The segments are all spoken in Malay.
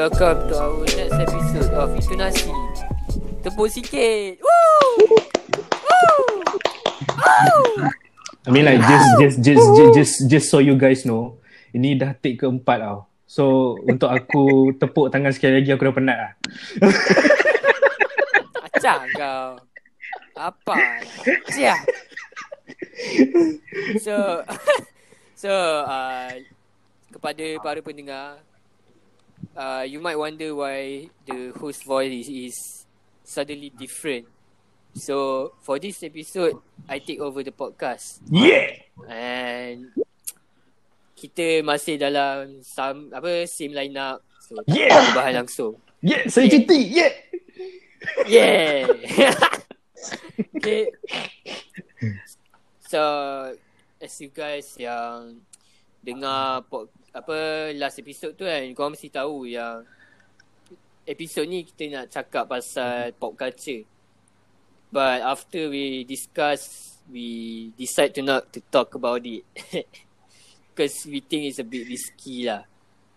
welcome to our next episode of Itu Nasi. Tepuk sikit. Woo! Woo! Woo! I mean like just just just just just, just so you guys know, ini dah take keempat tau. So untuk aku tepuk tangan sekali lagi aku dah penat lah. Acah kau. Apa? Cia. So so uh, kepada para pendengar uh, you might wonder why the host voice is, is suddenly different. So for this episode, I take over the podcast Yeah. and kita masih dalam some apa same lineup. So Yeah. yeah. bahan langsung. Yeah, saya cuti. Yeah. Yeah. okay. So as you guys yang dengar pod, apa last episode tu kan, kau mesti tahu yang episod ni kita nak cakap pasal pop culture. But after we discuss, we decide to not to talk about it. Because we think it's a bit risky lah.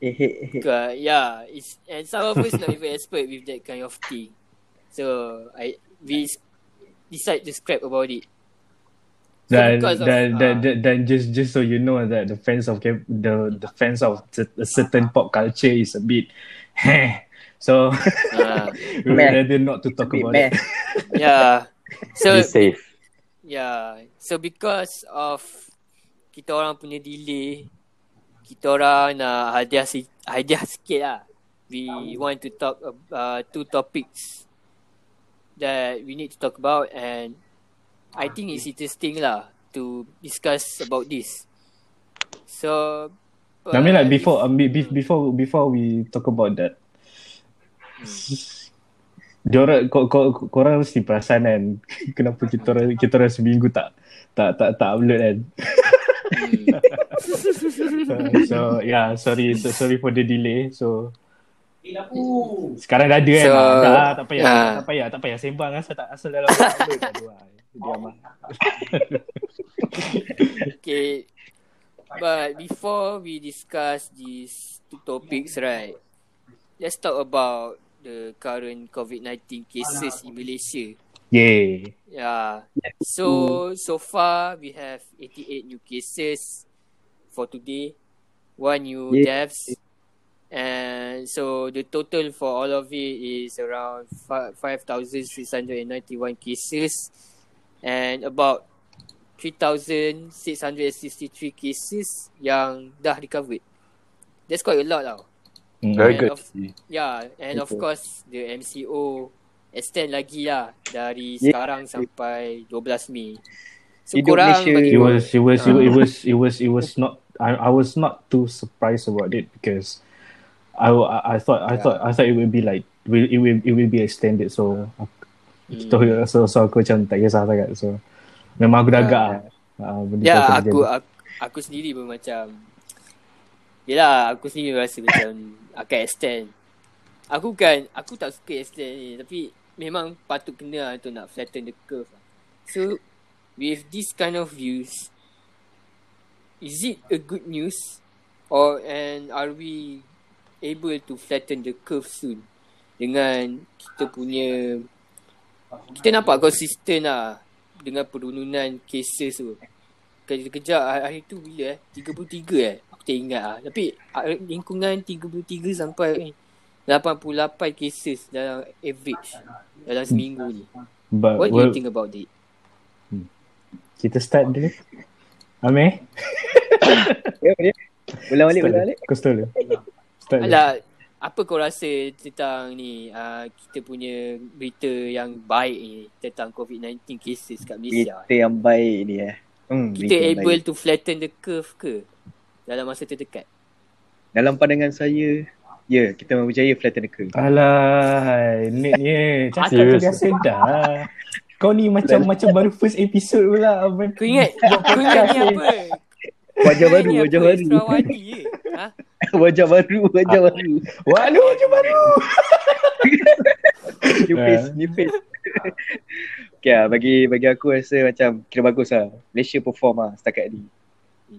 Cause, yeah, it's and some of us not even expert with that kind of thing. So I we decide to scrap about it. Dan because of, dan, dan, dan, dan just just so you know that the fans of the the fans of a certain pop culture is a bit so ah, we rather not to talk about meh. it. yeah. So Be safe. Yeah. So because of kita orang punya delay, kita orang nak hadiah si, hadiah sikit lah. We want to talk uh, two topics that we need to talk about and I think it's interesting lah to discuss about this. So I mean like but before um, be- be- before before we talk about that Diorang, kau, kau, korang mesti perasan kan kenapa kita orang kita orang seminggu tak tak tak tak upload kan. Hmm. Uh, so yeah, sorry so, sorry for the delay. So sekarang dah ada kan. So, So, dah tak payah, ah. tak payah, tak payah sembang asal tak asal dalam upload dah dua. Diam lah. Okay. But before we discuss these two topics, right? Let's talk about the current COVID-19 cases in Malaysia. Yay. Yeah. So so far we have 88 new cases for today, one new Yeah. deaths, and so the total for all of it is around fi- 5,691 cases, and about 3,663 cases yang dah recovered. That's quite a lot tau. Mm. Very And good. of- Yeah, and of Betul. course the MCO extend lagi lah dari Yeah. sekarang sampai 12 Mei. So Hidup korang Malaysia. bagi It was it was Ah. it was it was it was not I I was not too surprised about it because I I, I thought I Yeah. thought I thought it would be like will it will it will be extended so Hmm. so, so so aku macam tak kisah sangat so memang aku dah Yeah. agak lah. uh, benda tu Ya aku, aku aku sendiri pun macam Yelah aku sendiri rasa macam akan extend Aku kan Aku tak suka extend ni Tapi memang patut kena lah untuk nak flatten the curve lah. So with this kind of views Is it a good news Or and are we able to flatten the curve soon Dengan kita punya Kita nampak konsisten lah Dengan penurunan cases tu. Kejap-kejap hari hari tu bila eh? 33 eh? Aku tak ingat lah. Tapi ah, lingkungan 33 sampai 88 cases dalam average Dalam seminggu ni. But What do well, you think about it? kita start dulu. Amir? Ya, boleh. Ulang balik, start ulang balik. kau start dulu start dulu. Alah Apa kau rasa tentang ni uh, Kita punya berita yang baik ni Tentang COVID-19 cases kat Malaysia Berita yang baik ni eh. Hmm, Kita able baik. to flatten the curve ke Dalam masa terdekat Dalam pandangan saya, ya, kita memang berjaya flatten the curve. Alah, Nick ni cakap tu Serious? biasa dah. Kau ni macam macam baru first episode pula. Kau ingat Kau ingat ni apa? Wajah baru, ni wajah baru. Extrawadi je ha? wajah baru, wajah baru. Waduh, macam baru. New Ah. face, new face. okay lah, bagi, bagi aku rasa macam kira bagus lah. Malaysia perform lah setakat ni.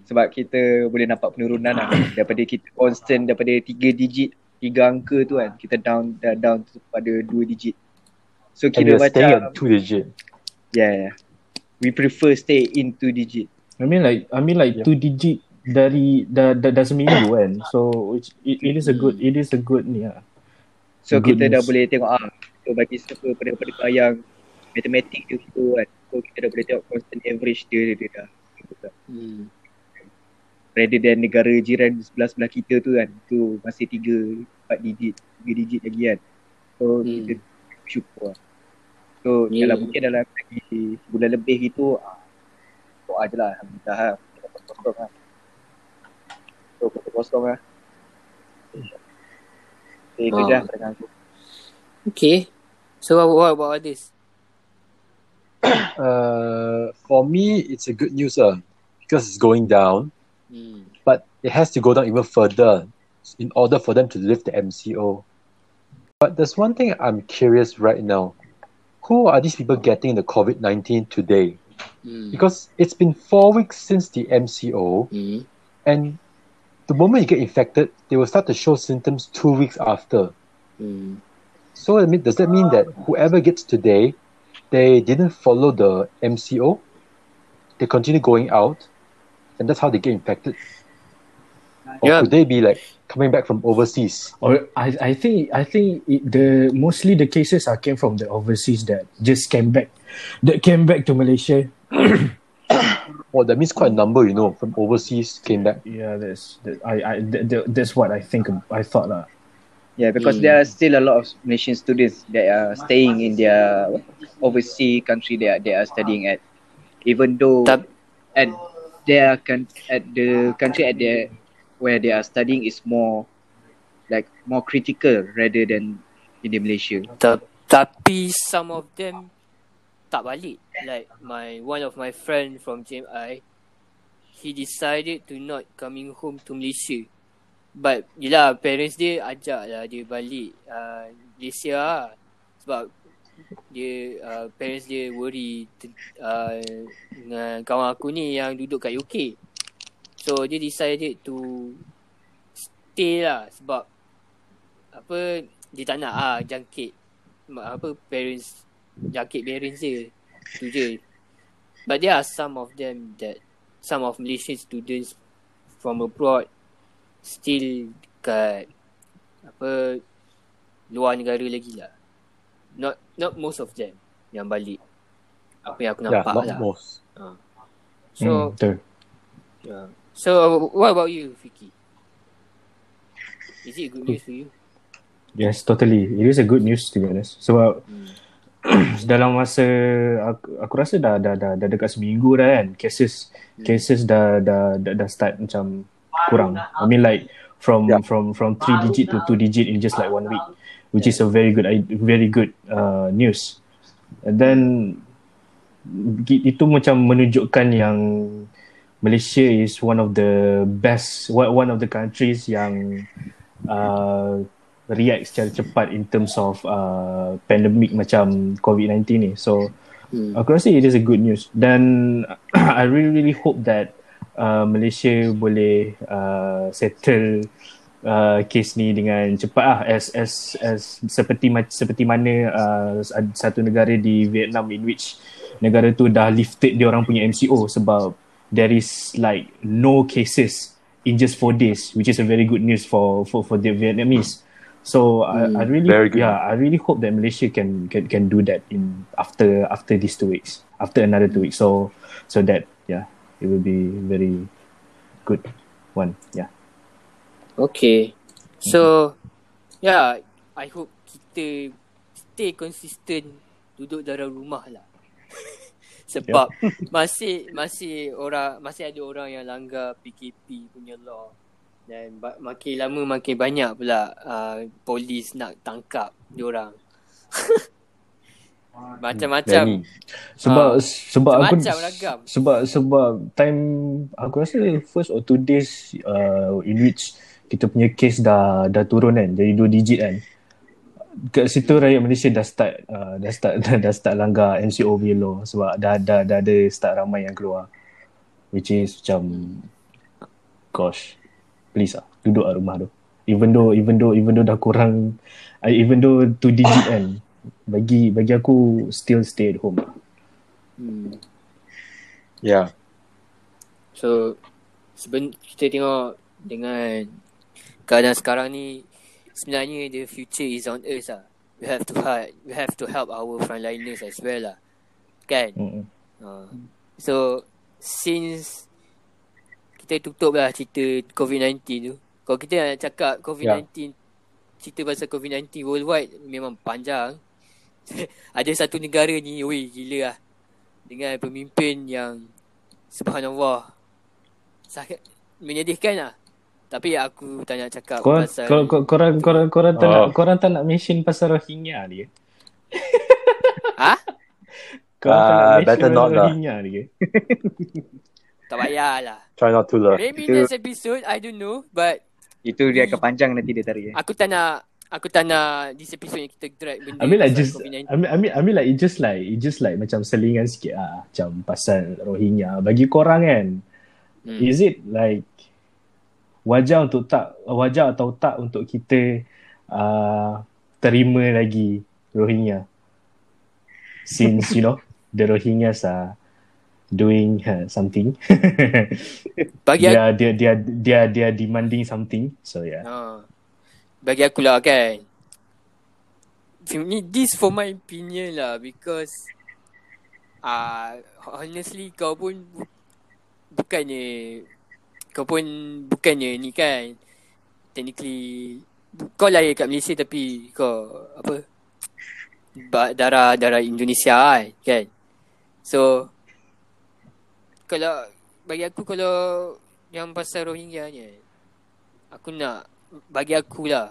Sebab kita boleh nampak penurunan lah. Daripada kita constant daripada 3 digit tiga angka tu kan kita down down tu pada dua digit. So And kira staying macam at two digit. yeah, yeah. We prefer stay in two digit. I mean like I mean like Yeah. two digit dari dah dah, dah seminggu kan. So which it, it is a good it is a good ni lah. So Good kita dah news. boleh tengok ah so bagi siapa pendengar-pendengar yang matematik dia gitu kan. So kita dah boleh tengok constant average dia dia dah. Hmm. Rather than negara jiran sebelah-sebelah kita tu kan. Tu masih tiga, empat digit, tiga digit lagi kan. So Hmm. kita bersyukur lah. So Yeah. dalam mungkin dalam lagi bulan lebih gitu ah, doa je lah Alhamdulillah lah. Kita kosong lah. So kita kosong lah. Okay, itu je aku. Okay. So what, what about this? Uh, for me, it's a good news uh, because it's going down, Hmm. but it has to go down even further in order for them to lift the MCO. But there's one thing I'm curious right now. Who are these people getting the COVID 19 today? Hmm. Because it's been four weeks since the MCO, Hmm. and the moment you get infected, they will start to show symptoms two weeks after. Hmm. So I mean, does that mean that whoever gets today, they didn't follow the MCO? They continue going out, and that's how they get infected. Or Yeah. could they be like coming back from overseas? Or I I think I think it, the mostly the cases are came from the overseas that just came back that came back to Malaysia. Well, that means quite a number, you know, from overseas came back. Yeah, that's that, I I that, that, that's what I think I thought lah. Yeah, because Hmm. there are still a lot of Malaysian students that are staying in their overseas country they are, they are studying at. Even though Tap- at their con- at the country at their where they are studying is more like more critical rather than in the Malaysia. Ta- tapi some of them tak balik. Like my one of my friend from JMI, he decided to not coming home to Malaysia. But yelah parents dia ajak lah dia balik uh, Malaysia lah. Sebab dia uh, parents dia worry uh, dengan kawan aku ni yang duduk kat UK. So dia decided to stay lah sebab apa dia tak nak ah jangkit apa parents jangkit parents dia tu je but there are some of them that some of Malaysian students from abroad still kat apa luar negara lagi lah not not most of them yang balik apa yang aku Yeah, nampak not lah most. so Hmm, betul. yeah. so what about you Fiki is it good news for you Yes, totally. It is a good news to be honest. Sebab hmm. dalam masa aku, aku rasa dah dah dah, dah dekat seminggu dah kan cases cases dah dah dah, dah start macam kurang. I mean like from Yeah. from from three digit to two digit in just like one week, which is a very good very good uh, news. And then itu macam menunjukkan yang Malaysia is one of the best one one of the countries yang uh, react secara cepat in terms of uh, pandemic macam COVID-19 ni. So Hmm. aku rasa it is a good news dan I really really hope that uh, Malaysia boleh uh, settle uh, case ni dengan cepat ah as as as seperti seperti mana uh, satu negara di Vietnam in which negara tu dah lifted dia orang punya MCO sebab there is like no cases in just four days which is a very good news for for for the Vietnamese so I, I really Very good. yeah I really hope that Malaysia can can can do that in after after these two weeks after another two weeks so so that yeah it will be very good one yeah Okay. So, yeah, I hope kita stay consistent duduk dalam rumah lah. Sebab masih masih orang masih ada orang yang langgar PKP punya law dan ba- makin lama makin banyak pula uh, polis nak tangkap diorang. Macam-macam. Many. sebab Ah, sebab aku macam-macam ragam. sebab sebab time aku rasa first or two days uh, in which kita punya case dah dah turun kan jadi dua digit kan kat situ rakyat Malaysia dah start uh, dah start dah, dah start langgar MCO punya law sebab dah dah dah ada start ramai yang keluar which is macam gosh please lah duduk kat rumah tu even though even though even though dah kurang uh, even though two digit kan bagi bagi aku still stay at home lah. Hmm. Yeah. So seben kita tengok dengan keadaan sekarang ni sebenarnya the future is on us lah. We have to help, we have to help our frontliners as well lah. Kan? Mm-mm. Uh, so since kita tutup lah cerita COVID-19 tu. Kalau kita nak cakap COVID-19 cerita pasal COVID-19 worldwide memang panjang. Ada satu negara ni, oi gila lah. Dengan pemimpin yang subhanallah sangat menyedihkan lah. Tapi aku tak nak cakap Korang, pasal kor, kor, korang, korang, korang, tak Oh. nak, korang tak nak mention pasal Rohingya dia. Ha? Korang tak nak Ah, mention better pasal not lah. Rohingya dia. Tak payahlah. Try not to lah. Maybe Itu- next episode, I don't know. But Itu dia akan panjang nanti dia tarik. eh. aku tak nak, aku tak nak this episode yang kita drag benda I mean like just COVID-19. I mean, I mean I mean like it just like it just like macam selingan sikit ah macam pasal Rohingya bagi korang kan Hmm. is it like wajar untuk tak wajar atau tak untuk kita uh, terima lagi Rohingya since you know the Rohingyas are doing uh, something. Bagi aku, dia dia dia dia dia demanding something so yeah. Ha, bagi aku lah kan. Ni this for my opinion lah because ah uh, honestly kau pun bu- bukannya kau pun bukannya ni kan. Technically kau lahir kat Malaysia tapi kau apa darah darah Indonesia kan. So kalau bagi aku kalau yang pasal Rohingya ni aku nak bagi aku lah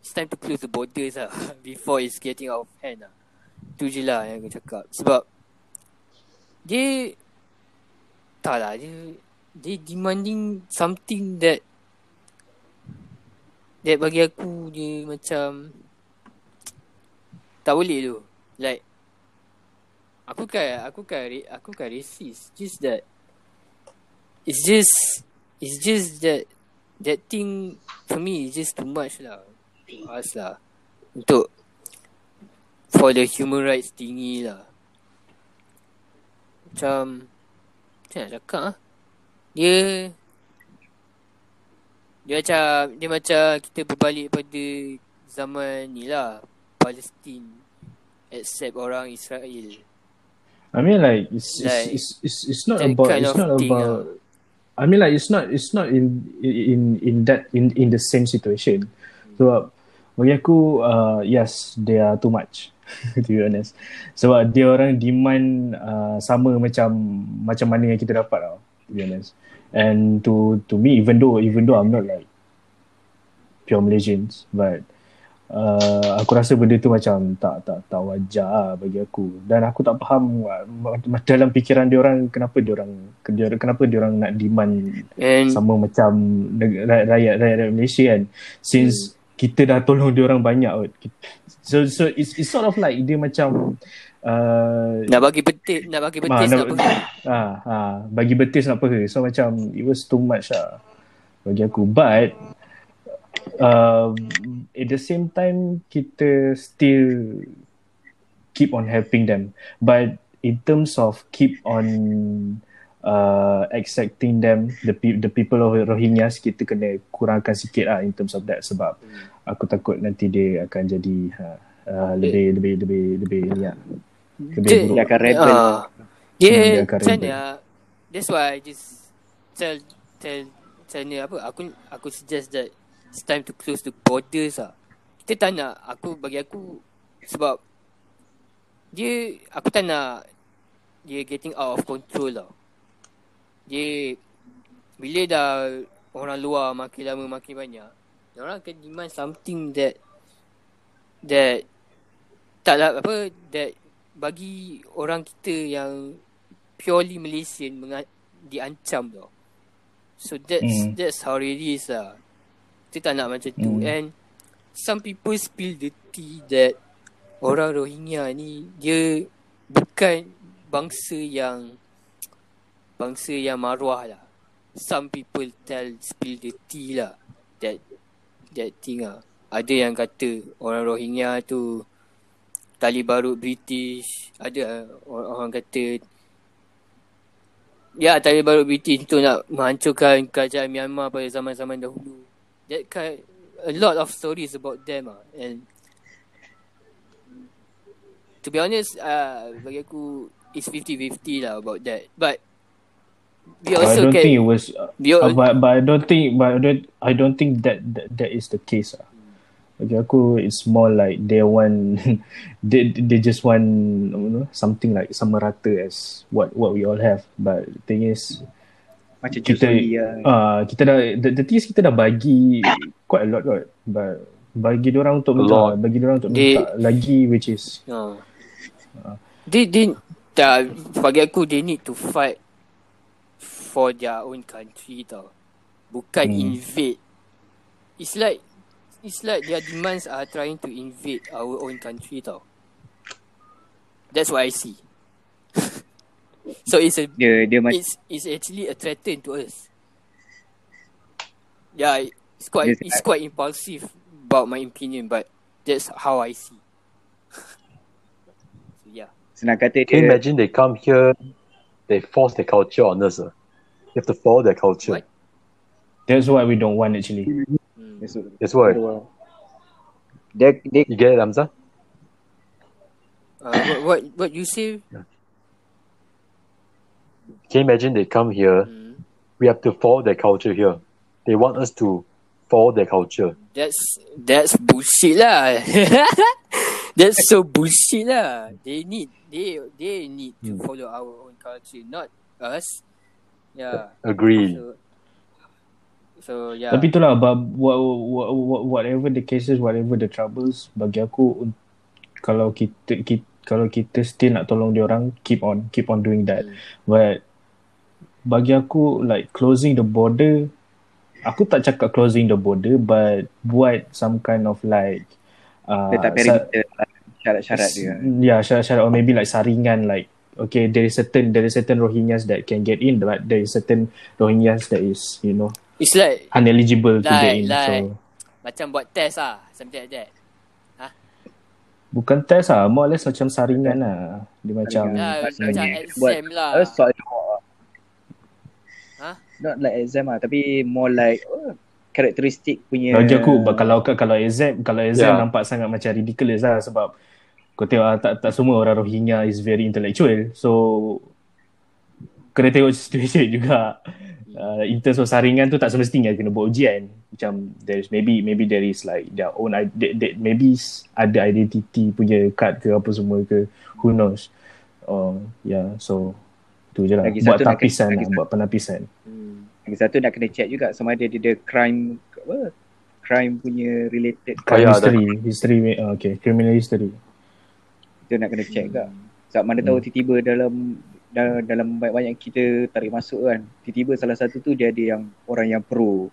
it's time to close the borders lah before it's getting out of hand lah. Tu je lah yang aku cakap. Sebab dia tak lah dia dia demanding something that that bagi aku dia macam tak boleh tu. Like aku kan aku kan aku kan racist. Just that it's just it's just that that thing for me is just too much lah. To us lah. Untuk for the human rights tinggi lah. Macam macam nak cakap ah. Dia dia macam dia macam kita berbalik pada zaman ni lah. Palestin accept orang Israel I mean like it's Like, it's, it's, it's, it's not about it's not thing, about I mean like it's not it's not in in in that in in the same situation. So uh, bagi aku uh, yes they are too much to be honest. Sebab dia orang demand uh, sama macam macam mana yang kita dapat tau to be honest. And to to me even though even though I'm not like pure Malaysians but uh, aku rasa benda tu macam tak tak tak wajar lah bagi aku. Dan aku tak faham uh, dalam fikiran dia orang kenapa dia orang kenapa dia orang nak demand and sama macam rakyat rakyat, Malaysia kan? Since kita dah tolong dia orang banyak kot. so so it's, it's sort of like dia macam uh, nak bagi betis nak bagi betis nak nak- pergi. Ah, ah, bagi betis nak pergi. So macam it was too much lah bagi aku. But um, at the same time kita still keep on helping them but in terms of keep on uh, accepting them the pe- the people of Rohingyas kita kena kurangkan sikit lah in terms of that sebab aku takut nanti dia akan jadi uh, uh, lebih lebih lebih lebih ni lah lebih Dia- buruk. Dia akan rebel. Ah. Hmm, dia Dia akan rebel. mana That's why I just Tell Tell Macam mana apa Aku aku suggest that It's time to close the borders lah. Kita tak nak Aku bagi aku Sebab Dia Aku tak nak Dia getting out of control tau Dia Bila dah Orang luar makin lama makin banyak Orang akan demand something that That Tak lah apa That Bagi orang kita yang Purely Malaysian menga- Diancam tau. So that's Hmm. That's how it is lah Kita tak nak macam tu Hmm. And Some people spill the tea that Orang Rohingya ni Dia Bukan Bangsa yang Bangsa yang maruah lah Some people tell Spill the tea lah That that thing lah. Ada yang kata orang Rohingya tu tali barut British. Ada orang, orang kata Ya, tali barut British tu nak menghancurkan kerajaan Myanmar pada zaman-zaman dahulu. That kind, a lot of stories about them ah. And to be honest, uh, bagi aku, it's 50-50 lah about that. But we I also don't can, think it was uh, al- but, but I don't think but I don't I don't think that that, that is the case ah. Bagi aku it's more like they want they they just want you know, something like sama rata as what what we all have but the thing is Macam kita lah. uh, kita dah the, the thing is kita dah bagi quite a lot right but bagi dia orang untuk minta lot. bagi dia orang untuk They- minta lagi which is Uh. They, they, tak, bagi aku, they need to fight for their own country tau. Bukan Hmm. invade. It's like, it's like their demands are trying to invade our own country tau. That's what I see. So it's a, Dia dia macam it's, it's actually a threaten to us. Yeah, it's quite, Yes, it's quite impulsive about my opinion, but that's how I see. so yeah. senang kata Can you imagine they come here, they force their culture on us. Uh. You have to follow their culture. What? that's why we don't want actually Mm. That's why. dia dia You get it, Hamza? Uh, what, what what you say? Can you imagine they come here, Mm, we have to follow their culture here. They want us to follow their culture. that's that's bullshit lah. that's so bullshit lah. They need they they need to Hmm. follow our own culture, not us. Yeah. Agree. So, so yeah. Tapi itulah whatever the cases, whatever the troubles, bagi aku kalau kita, kita kalau kita still nak tolong dia orang, keep on keep on doing that. Hmm. But bagi aku like closing the border, aku tak cakap closing the border, but buat some kind of like uh, letak sa- perimeter lah, syarat-syarat dia. Yeah, syarat-syarat or maybe like saringan like okay there is certain there is certain Rohingyas that can get in but there is certain Rohingyas that is you know It's like uneligible to get Like- in like- so macam buat test ah, something like that. bukan test lah more or less macam saringan lah dia macam Yeah, Macam exam lah. Uh, soal? Not like exam lah, tapi more like uh, karakteristik punya. bagi aku but kalau kalau exam kalau exam Yeah. nampak sangat macam ridiculous lah sebab kau tengok ah, tak tak semua orang Rohingya is very intellectual so kena tengok situation juga uh, in terms of saringan tu tak semestinya kena buat ujian macam there's maybe maybe there is like their own they, they, maybe ada identity punya card ke apa semua ke who knows oh yeah so tu je lah Lagi buat tapisan kena- lah lagi buat penapisan. Lagi satu nak kena check juga sama ada dia ada crime apa? Crime punya related crime ya, history history uh, okay criminal history kita nak kena check juga. Sebab mana tahu Hmm. tiba-tiba dalam dalam, dalam banyak-banyak kita tarik masuk kan. Tiba-tiba salah satu tu dia ada yang orang yang pro.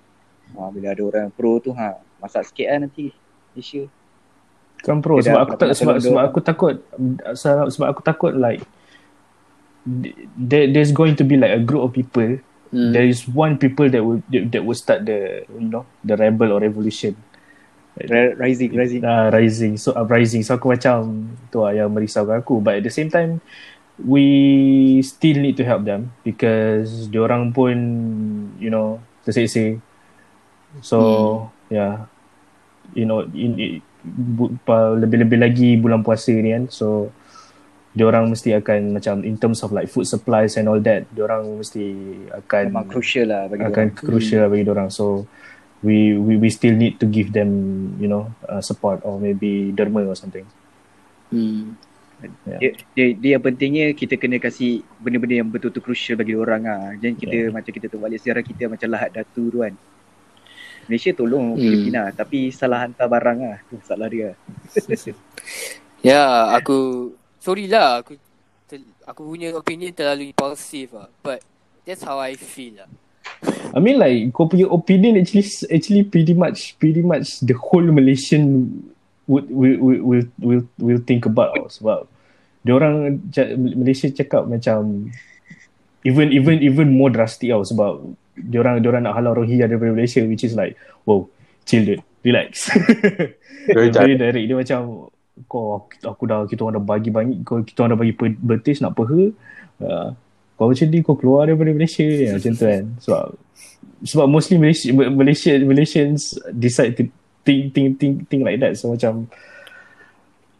Ha, bila ada orang pro tu ha masak sikit kan nanti Malaysia. Kan pro Dia sebab aku tak sebab sebab aku takut sebab, sebab aku takut like there, there's going to be like a group of people Hmm. there is one people that will that, that will start the you know the rebel or revolution. Rising, rising. uh, rising. So uprising so aku macam tu lah yang merisaukan aku. But at the same time we still need to help them because diorang pun you know tersek-sek so yeah you know in, in bu, pa- lebih-lebih lagi bulan puasa ni kan. So diorang mesti akan macam in terms of like food supplies and all that diorang mesti akan Memang crucial lah bagi akan orang. crucial lah bagi orang so we, we we still need to give them you know uh, support or maybe derma or something Hmm. Dia, dia, dia yang pentingnya kita kena kasih benda-benda yang betul-betul crucial bagi orang ah. Jangan kita Yeah. macam kita tu balik sejarah kita macam lahat datu tu kan. Malaysia tolong Hmm. Filipina tapi salah hantar barang ah. Tu salah dia. Ya, aku sorry lah aku ter- aku punya opinion terlalu impulsive lah. But that's how I feel lah. I mean like kau punya opinion actually actually pretty much pretty much the whole Malaysian would will will will will, will think about tau. sebab diorang ca- Malaysia cakap macam even even even more drastic tau sebab diorang diorang nak halau Rohingya daripada Malaysia which is like wow chill dude relax. Very Very direct. Dia macam kau aku dah kita orang dah bagi banyak kau kita orang dah bagi pe- betis nak peha. Uh, kau macam ni kau keluar daripada Malaysia ya, macam tu kan. Sebab sebab mostly Malaysia Malaysia Malaysians decide to think think think think like that. So macam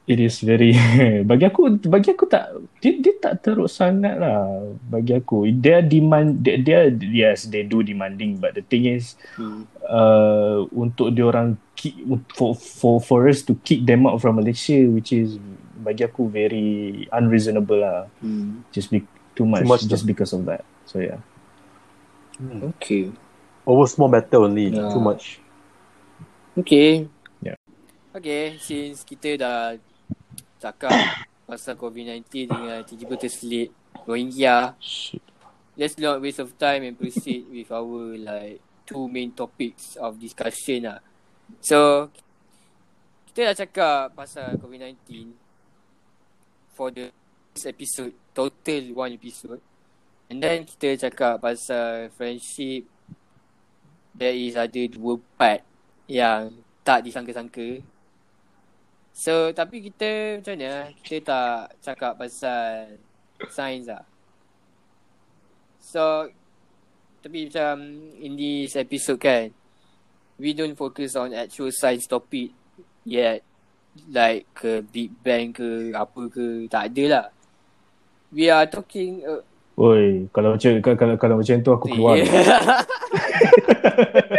it is very bagi aku bagi aku tak dia, dia tak teruk sangat lah bagi aku dia demand dia, dia yes they do demanding but the thing is Hmm. uh, untuk dia orang kick, for for for us to kick them out from Malaysia which is bagi aku very unreasonable lah Hmm. just be too much, much just because of that so yeah Okay. Over small matter only. Yeah. Too much. Okay. Yeah. Okay, since kita dah cakap pasal COVID-19 dengan tiba-tiba terselit Rohingya, let's not waste of time and proceed with our like two main topics of discussion lah. So, kita dah cakap pasal COVID-19 for the first episode, total one episode. And then kita cakap pasal friendship there is ada dua part yang tak disangka-sangka. So, tapi kita macam mana? Kita tak cakap pasal sains lah. So, tapi macam in this episode kan, we don't focus on actual science topic yet. Like ke Big Bang ke apa ke, tak ada lah. We are talking uh, Oi, kalau macam kalau kalau, kalau macam tu aku keluar. Yeah.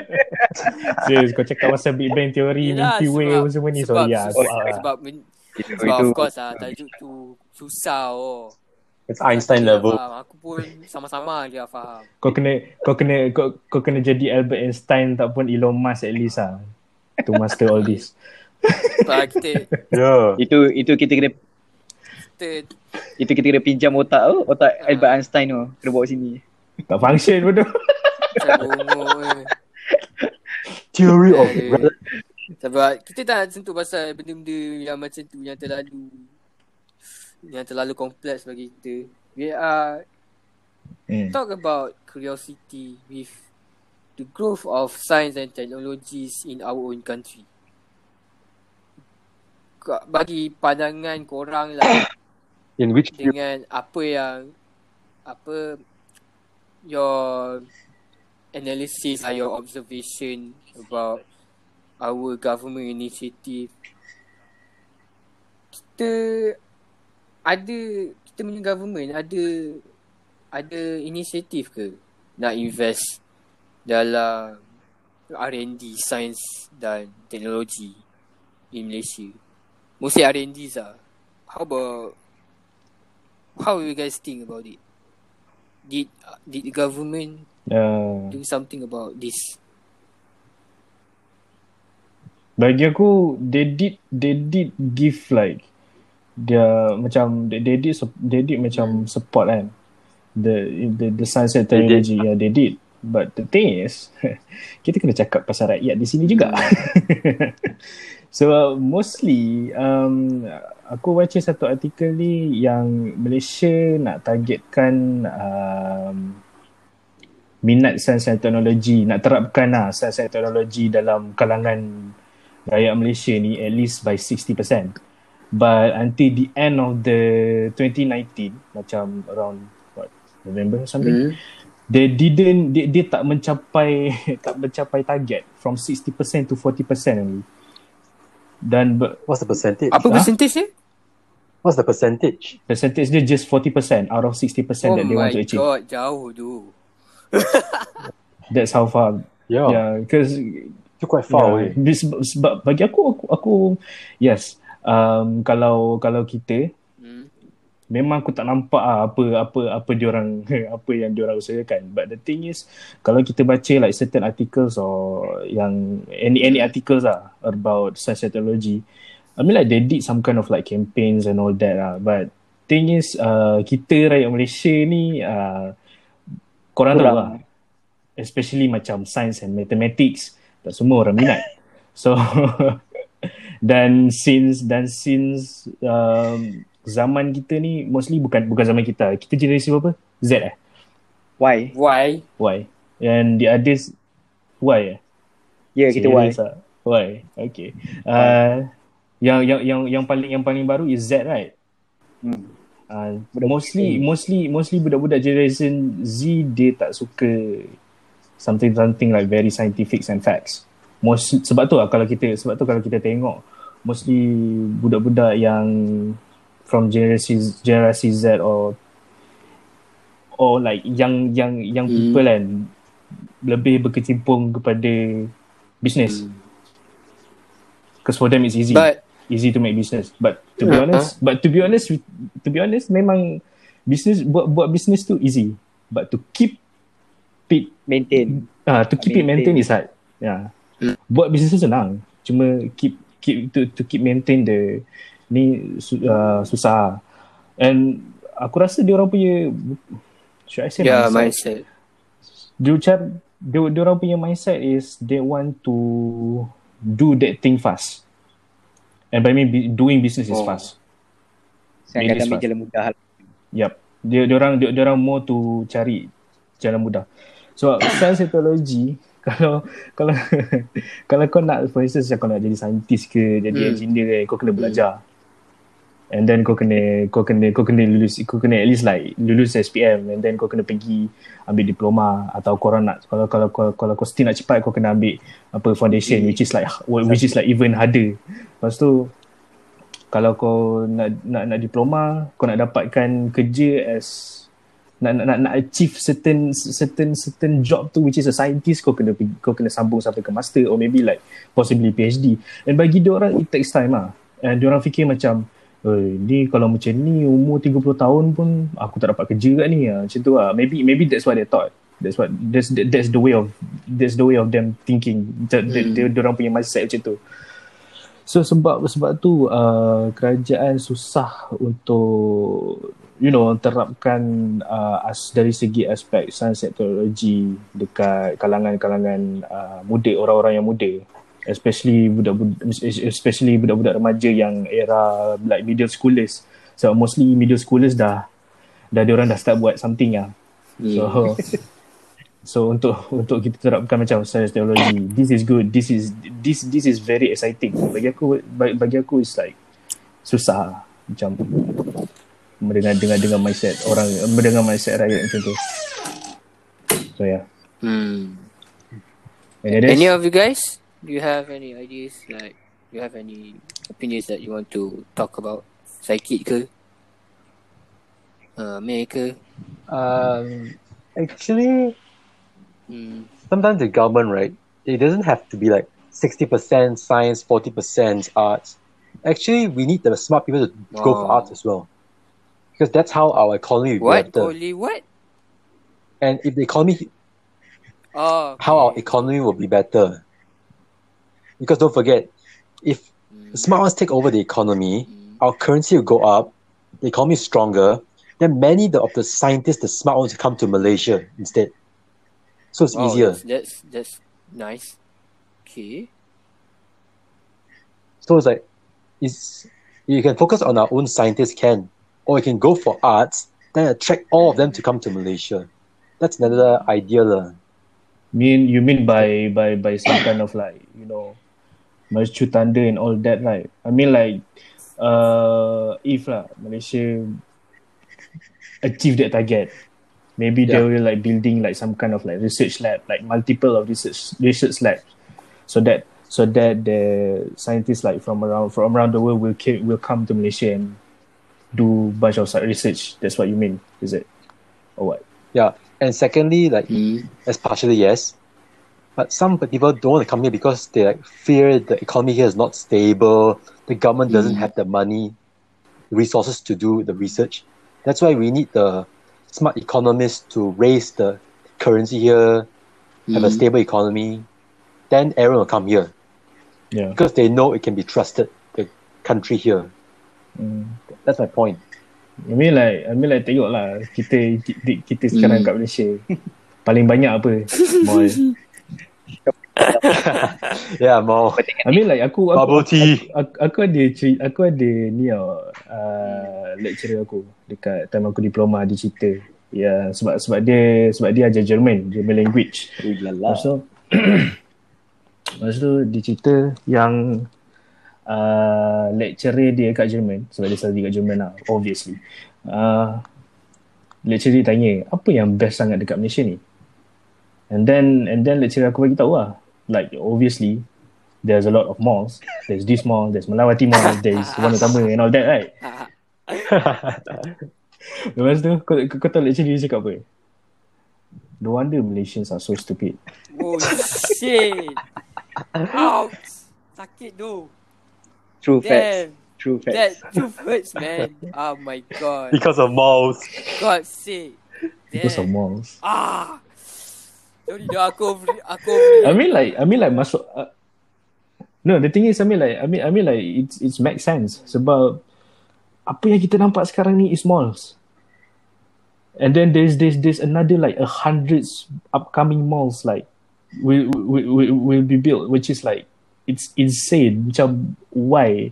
Serius kau cakap pasal Big Bang Theory, Yelah, Milky Way sebab- semua ni sebab, sorry lah. Sebab, out lah. sebab, men, Itu, sebab of course lah tajuk tu susah oh. It's Einstein dah level. Faham. Aku pun sama-sama dia faham. Kau kena kau kena kau, kau kena jadi Albert Einstein tak pun Elon Musk at least lah. To master all this. Sebab kita, Yeah. itu itu kita kena kita itu kita kena pinjam otak tu, otak Ah. Albert Einstein tu kena bawa sini. Tak function macam bongok eh. Theory of Aduh. Sebab kita tak nak sentuh pasal benda-benda yang macam tu yang terlalu yang terlalu kompleks bagi kita. We are Hmm. talk about curiosity with the growth of science and technologies in our own country. Bagi pandangan korang lah in which dengan apa yang apa your analysis or your observation about our government initiative. Kita ada kita punya government ada ada inisiatif ke nak invest dalam R&D sains dan teknologi in Malaysia? Mostly R&D lah. How about how you guys think about it? Did did the government Uh, do something about this bagi aku they did they did give like dia macam they, they did they did macam support kan. The the the science and technology yeah they did. But the thing is kita kena cakap pasal rakyat di sini juga. So uh, mostly um aku baca satu artikel ni yang Malaysia nak targetkan um, minat sains dan teknologi nak terapkan lah sains dan teknologi dalam kalangan rakyat Malaysia ni at least by 60%. But until the end of the 2019, macam around what November or something, hmm. they didn't dia, dia tak mencapai tak mencapai target from 60% to 40% only. Dan ber- What's the percentage? apa Ah? percentage dia What's the percentage? percentage dia just 40% out of 60% oh that they my want to achieve. god jauh tu That's how far. Yeah, Yeah, because you're quite far away. Yeah. Sebab, sebab bagi aku, aku, aku yes. Um, kalau kalau kita hmm. memang aku tak nampak ah apa apa apa diorang apa yang diorang usahakan. But the thing is kalau kita baca like certain articles or yang any any articles lah about science technology, I mean like they did some kind of like campaigns and all that lah. But thing is uh, kita rakyat Malaysia ni uh, korang tahu Kurang. lah especially macam science and mathematics tak semua orang minat. So dan since dan since um, zaman kita ni mostly bukan bukan zaman kita. Kita generasi berapa? Z eh? Why? why Y. And the others Y eh? Ya, yeah, kita why. Serious ah. Why? Okay. Uh, yang yang yang yang paling yang paling baru is Z right? Hmm. Uh, mostly mostly mostly budak-budak generation Z dia tak suka something something like very scientific and facts. Most sebab tu lah kalau kita sebab tu kalau kita tengok mostly budak-budak yang from generasi generasi Z or or like young young young Hmm. people kan lebih berkecimpung kepada business Hmm. because for them it's easy But easy to make business but to be Uh-huh. honest but to be honest to be honest memang business buat buat business tu easy but to keep Maintain. ah to keep it Maintain. maintain is hard yeah Hmm. buat business tu senang cuma keep keep to to keep maintain the ni uh, susah and aku rasa dia orang punya should I say yeah, mindset? mindset. dia macam dia, dia orang punya mindset is they want to do that thing fast and by me doing business is Oh. fast Saya Maintain akan ambil jalan mudah. Yup. Dia dia orang dia, dia orang more to cari jalan mudah. So science technology kalau kalau kalau kau nak for instance kau nak jadi scientist ke jadi Hmm. engineer ke kau kena belajar. And then kau kena kau kena kau kena lulus kau kena at least like lulus SPM and then kau kena pergi ambil diploma atau kau nak kalau kalau kalau, kalau kau still nak cepat kau kena ambil apa foundation Hmm. which is like which is like even harder. Lepas tu kalau kau nak nak nak diploma kau nak dapatkan kerja as nak nak nak, nak achieve certain certain certain job tu which is a scientist kau kena pergi- kau kena sambung sampai ke master or maybe like possibly PhD and bagi dia orang it takes time lah and dia orang fikir macam Eh, ni kalau macam ni umur 30 tahun pun aku tak dapat kerja kat ni ah. Macam tu lah. Maybe maybe that's what they thought. That's what that's that's the way of that's the way of them thinking. Dia, Hmm. dia orang punya mindset macam tu. So sebab sebab tu uh, kerajaan susah untuk you know terapkan uh, as dari segi aspek sains teknologi dekat kalangan-kalangan uh, muda orang-orang yang muda. Especially budak-budak especially budak-budak remaja yang era like middle schoolers. So mostly middle schoolers dah dah dia orang dah start buat something lah. So Hmm. so untuk untuk kita terapkan macam science teknologi this is good. This is this this is very exciting. Bagi aku bagi aku is like susah. Macam mendengar dengan dengan mindset orang mendengar mindset rakyat macam tu so yeah Hmm. any? Any of you guys? Do you have any ideas? Like, do you have any opinions that you want to talk about? Psychic ke? Uh, May ke? Um, actually, Hmm. sometimes the government, right? It doesn't have to be like sixty percent science, forty percent arts. Actually, we need the smart people to go for Wow. arts as well, because that's how our economy will be What? better. Only what? And if the economy, Oh. how our economy will be better. Because don't forget, if the smart ones take over the economy, Hmm. our currency will go up, the economy is stronger, then many of the scientists, the smart ones, will come to Malaysia instead. So it's Wow, easier. That's, that's that's nice. Okay. So it's like, it's you can focus on our own scientists can, or you can go for arts, then attract all of them to come to Malaysia. That's another idea. lah. mean you mean by by by some kind of like you know mercu tanda and all that right i mean like uh if lah malaysia achieve that target maybe they Yeah. will like building like some kind of like research lab like multiple of research research labs so that so that the scientists like from around from around the world will will come to malaysia and do bunch of research that's what you mean is it or what Yeah. And secondly, like Hmm. that's partially yes, but some people don't want to come here because they like fear the economy here is not stable. The government doesn't Mm. have the money, resources to do the research. That's why we need the smart economists to raise the currency here, have a Hmm. stable economy. Then everyone will come here yeah because they know it can be trusted. The country here. Mm. That's my point. I mean like I mean like tengok lah kita kita, kita sekarang Hmm. kat Malaysia paling banyak apa mall. Yeah, more I mean like aku aku, bubble tea. aku, aku ada ceri- aku ada ni tau uh, lecturer aku dekat time aku diploma dia cerita ya sebab sebab dia sebab dia ajar German German language lala. So Lepas tu dia cerita yang uh, lecturer dia kat Jerman sebab dia study kat Jerman lah obviously. Uh, lecturer dia tanya apa yang best sangat dekat Malaysia ni? And then and then lecturer aku bagi tahu lah like obviously there's a lot of malls. There's this mall, there's Melawati Mall, there's One Utama and all that right? Lepas tu kau, kau, kau tahu lecturer dia cakap apa? No wonder Malaysians are so stupid. Oh shit. Ouch. Sakit tu. True facts. Damn. True facts. That truth hurts, man. Oh my god. Because of malls. God sake. Because of Damn. malls. Ah. Sorry dah aku over, aku over. I mean like I mean like masuk uh, No, the thing is I mean like I mean I mean like it's it's make sense sebab apa yang kita nampak sekarang ni is malls. And then there's there's there's another like a hundreds upcoming malls like will will will, will be built which is like it's insane macam why?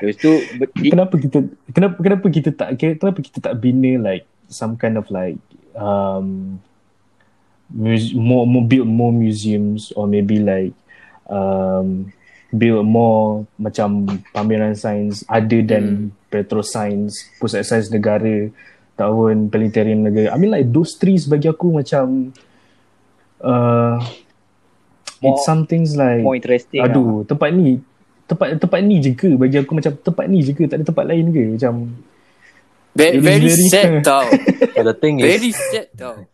Lepas tu kenapa kita kenapa kenapa kita tak kenapa kita tak bina like some kind of like um muse, more more build more museums or maybe like um build more macam pameran sains other than Petro Science Pusat Sains Negara tahun Planetarium Negara. I mean like those trees bagi aku macam uh, More- it's some things like more interesting lah. Aduh, tempat ni tempat tempat ni je ke bagi aku macam tempat ni je ke tak ada tempat lain ke macam is very very- sad tau. But the thing is, Very sad tau.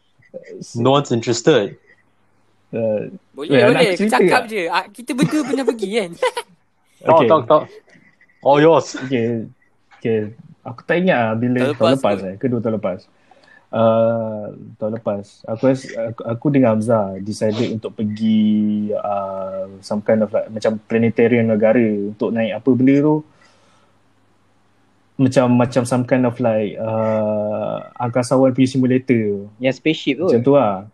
no one's interested. uh, Boleh, Weh, nak boleh. Cakap tak? je. Ah, Kita berdua pernah pergi kan? Talk, Okay. talk, talk. All yours. okay okay aku tak ingat lah bila Tahun tahun lepas lepas kot. eh kedua tahun lepas uh, tahun lepas aku, aku aku dengan Hamzah decided untuk pergi uh, some kind of like, macam planetarium negara untuk naik apa benda tu macam macam some kind of like uh, angkasawan pergi simulator Yang spaceship tu. Macam tu lah.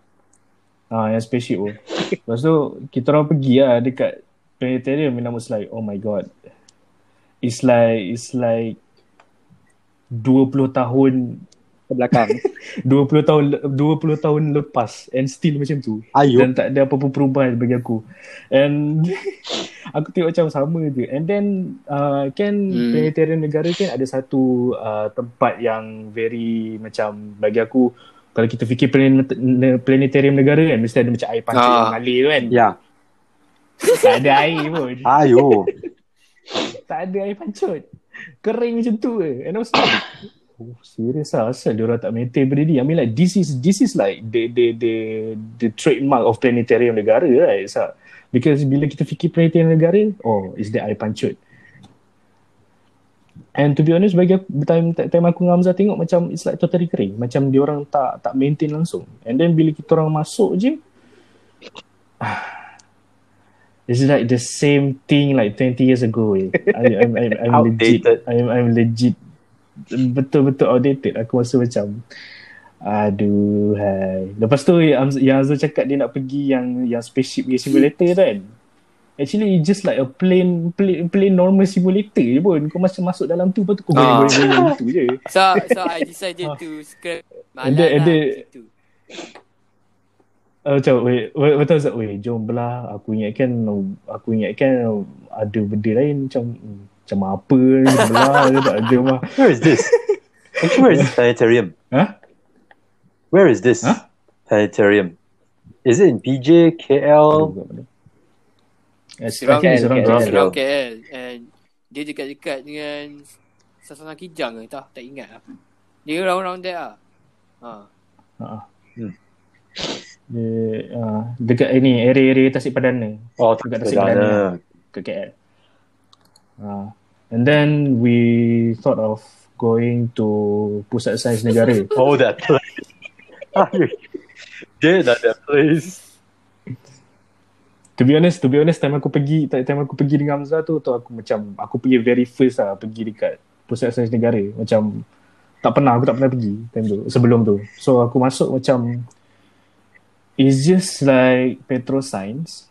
Ha, yang spaceship tu. Lepas tu, kita orang pergi lah dekat planetarium and I was like, oh my god. It's like, it's like 20 tahun Ke belakang. 20 tahun 20 tahun lepas and still macam tu Ayo. dan tak ada apa-apa perubahan bagi aku and aku tengok macam sama je and then uh, kan Hmm. planetarium negara kan ada satu uh, tempat yang very macam bagi aku kalau kita fikir planet, planetarium negara kan mesti ada macam air pancit Ah. yang mengalir tu kan Yeah. tak ada air pun Ayo. tak ada air pancut kering macam tu je and I was like oh serious lah asal dia orang tak maintain benda ni I mean like this is this is like the the the the trademark of planetarium negara right so, because bila kita fikir planetarium negara oh is the air pancut and to be honest bagi aku time, time aku dengan Hamzah tengok macam it's like totally kering macam dia orang tak tak maintain langsung and then bila kita orang masuk je It's like the same thing like 20 years ago. Eh. I, I'm, I'm, I'm legit. I'm, I'm legit. Betul-betul outdated. Aku rasa macam, aduh, hai. Lepas tu yang, yang Azul cakap dia nak pergi yang yang spaceship punya simulator tu kan. Actually it's just like a plain plain, plain normal simulator je pun. Kau macam masuk dalam tu lepas tu kau Ah. goyang-goyang tu je. So, so I decided to scrap malam lah. Gitu. Uh, macam, weh, weh, betul tak? Weh, jom belah. Aku ingatkan, aku ingatkan ada benda lain macam, hmm, macam apa ni, belah ke tak ada mah. Where is this? Actually, where is this planetarium? Huh? Where is this Huh? planetarium? Is it in PJ, KL? Serang KL. Serang KL. And dia dekat-dekat dengan Sasana Kijang ke tak? Tak ingat lah. Dia round-round there lah. Ha. Ha. Hmm. Dia, uh, dekat ini, area-area Tasik Padana. Oh, Dekat Tasik. Padana. Ke KL. Uh, and then we thought of going to Pusat Sains Negara. Oh, that place. Did that, that place. To be honest, to be honest, time aku pergi, time aku pergi dengan Hamzah tu, tu aku macam, aku pergi very first lah, pergi dekat Pusat Sains Negara. Macam, tak pernah, aku tak pernah pergi time tu, sebelum tu. So, aku masuk macam, it's just like Petro Science,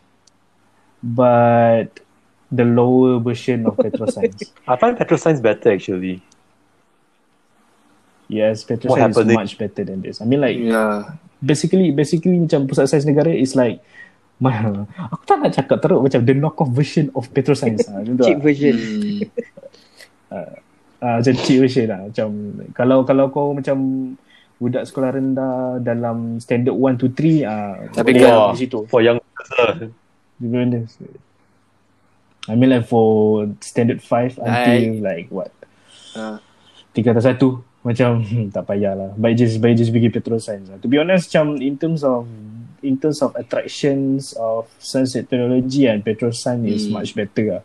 but the lower version of Petro Science. I find Petro Science better, actually. yes, Petro What Science is much better than this. I mean like, Yeah. basically basically macam pusat sains negara is like Ma- aku tak nak cakap teruk macam the knockoff version of Petroscience ah, tu Cheap lah. version. Hmm. Ah, macam cheap version lah macam kalau kalau kau macam budak sekolah rendah dalam standard 1 to 3 ah Tapi lah di situ For young lah. I mean like for standard 5 until like what Ah. tiga atas satu macam hmm, tak payahlah baik just baik just pergi petrol science lah. to be honest macam in terms of in terms of attractions of science and technology and petrol science is Hmm. much better lah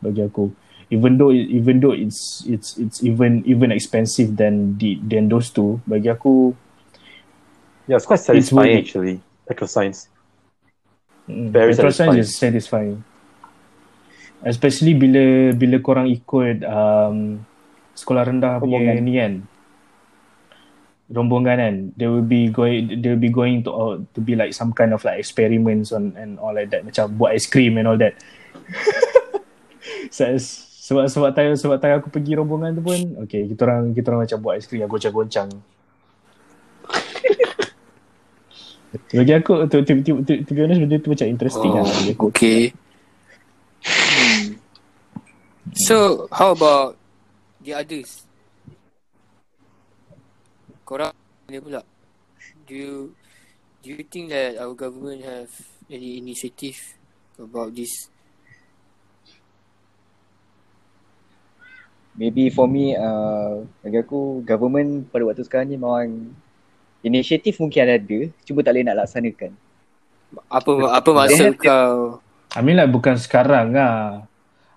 bagi aku even though even though it's it's it's even even expensive than the than those two bagi aku Yeah, it's quite It's satisfying worth it. actually. Eco science. mm, Very petrol science satisfying. is satisfying especially bila bila korang ikut um, sekolah rendah punya Rombongan. ni kan. Rombongan kan. They will be going they will be going to uh, to be like some kind of like experiments on and all like that. Macam buat ice cream and all that. So, sebab sebab time sebab time aku pergi rombongan tu pun okay kita orang kita orang macam buat ice cream yang goncang-goncang. Bagi aku to, to, to, to, to be honest benda tu macam interesting Oh, lah. Bagi aku okay. So, how about the others? Korang mana pula? Do you do you think that our government have any initiative about this? Maybe for me, uh, bagi aku government pada waktu sekarang ni memang inisiatif mungkin ada, cuma tak boleh nak laksanakan. Apa apa maksud kau? I mean like bukan sekarang lah.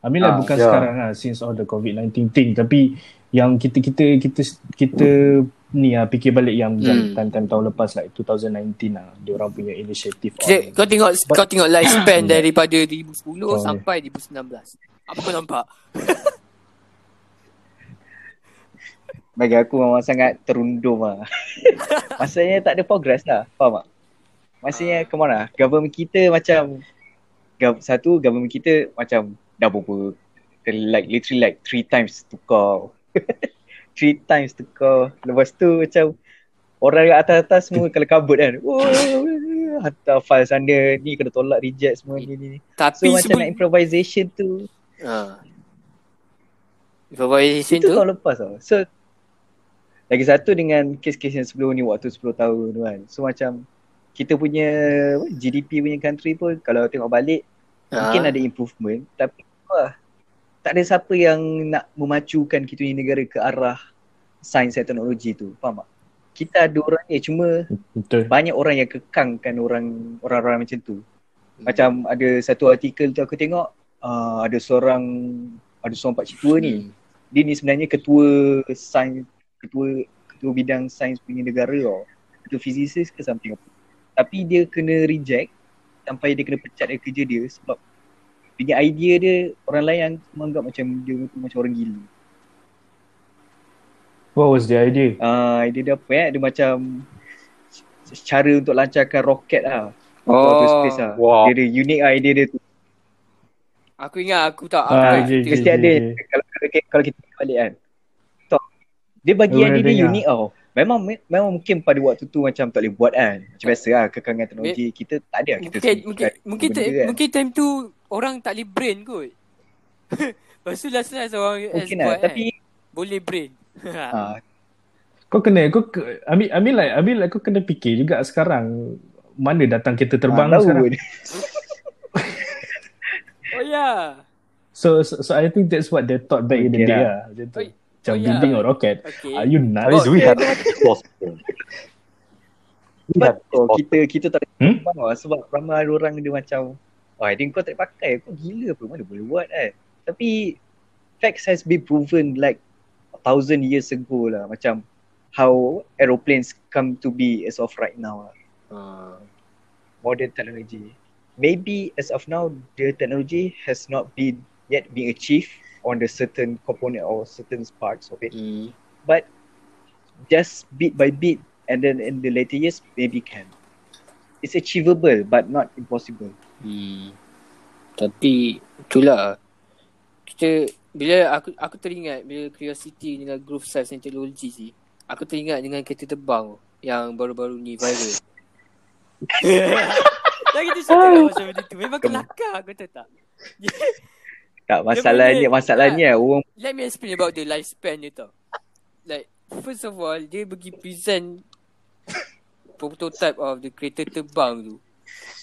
I mean like Ah, bukan yeah. sekarang lah since all the COVID-19 thing. Tapi yang kita kita kita kita ni lah fikir balik yang hmm. time-time tahun lepas like 2019 lah. Dia orang punya on- kau tengok But- kau tengok lifespan daripada 2010 Oh, sampai 2019. Apa kau nampak? Bagi aku memang sangat terundum lah. Maksudnya tak ada progress lah. Faham tak? Maksudnya ke mana? Government kita macam satu government kita macam dah berapa like literally like three times tukar. three times tukar. Lepas tu macam orang yang atas-atas semua kalau kabut kan. Oh, hantar file sana ni kena tolak reject semua ni ni. ni. So Tapi macam nak improvisation tu ha. Improvisation Itu tu tahun lepas tau. So lagi satu dengan kes-kes yang sebelum ni waktu 10 tahun tu kan. So macam kita punya GDP punya country pun kalau tengok balik Ah. mungkin ada improvement tapi wah, tak ada siapa yang nak memacukan kita punya negara ke arah sains dan teknologi tu. Faham tak? Kita ada orang ni cuma Betul. banyak orang yang kekangkan orang orang-orang macam tu. Macam ada satu artikel tu aku tengok uh, ada seorang ada seorang pak tua ni. Dia ni sebenarnya ketua sains ketua ketua bidang sains punya negara tau. Ketua fizisis ke something apa. Tapi dia kena reject sampai dia kena pecat dari kerja dia sebab punya idea dia orang lain yang menganggap macam dia tu macam orang gila. What was the idea? Ah uh, idea dia apa eh? Dia macam cara untuk lancarkan roket lah. Oh. Space lah. Wow. Dia ada unique lah idea dia tu. Aku ingat aku tak Ah, aku je, tak- je, Mesti je, ada je. kalau kalau, kalau kita tengok balik kan. Tak. Dia bagi Orang idea dia dengar. unik tau. Memang memang mungkin pada waktu tu macam tak boleh buat kan. Macam biasa lah kekangan teknologi kita tak ada lah kita mungkin mungkin mungkin ta- kan. mungkin time tu orang tak boleh brain kot. Lepas tu last last orang mungkin S lah buat tapi kan. boleh brain. ah, Kau kena kau ke- I mean I mean like I mean like kau kena fikir juga sekarang mana datang kereta terbang tahu sekarang. oh ya. Yeah. So, so so I think that's what they thought back in the Okay day lah. lah. Macam tu. Oh, Macam oh, yeah. building a rocket. Okay. Are you nuts? we Okay. have possible. We have Oh, kita kita tak Hmm? hmm? lah sebab ramai orang dia macam oh idea kau tak pakai kau gila apa mana boleh buat kan. Tapi facts has been proven like a thousand years ago lah macam how aeroplanes come to be as of right now lah. Ah. modern technology. Maybe as of now, the technology has not been yet being achieved on the certain component or certain parts of it. Hmm. But just bit by bit, and then in the later years, maybe can. It's achievable, but not impossible. Hmm. Tapi itulah kita bila aku aku teringat bila curiosity dengan growth science and technology sih. Aku teringat dengan kereta terbang yang baru-baru ni viral. Lagi tu cakap lah macam benda tu. Memang kelakar kau tahu tak? Tak masalahnya, masalahnya orang Let me explain about the lifespan dia tau. Like, first of all, dia pergi present prototype of the kereta terbang tu.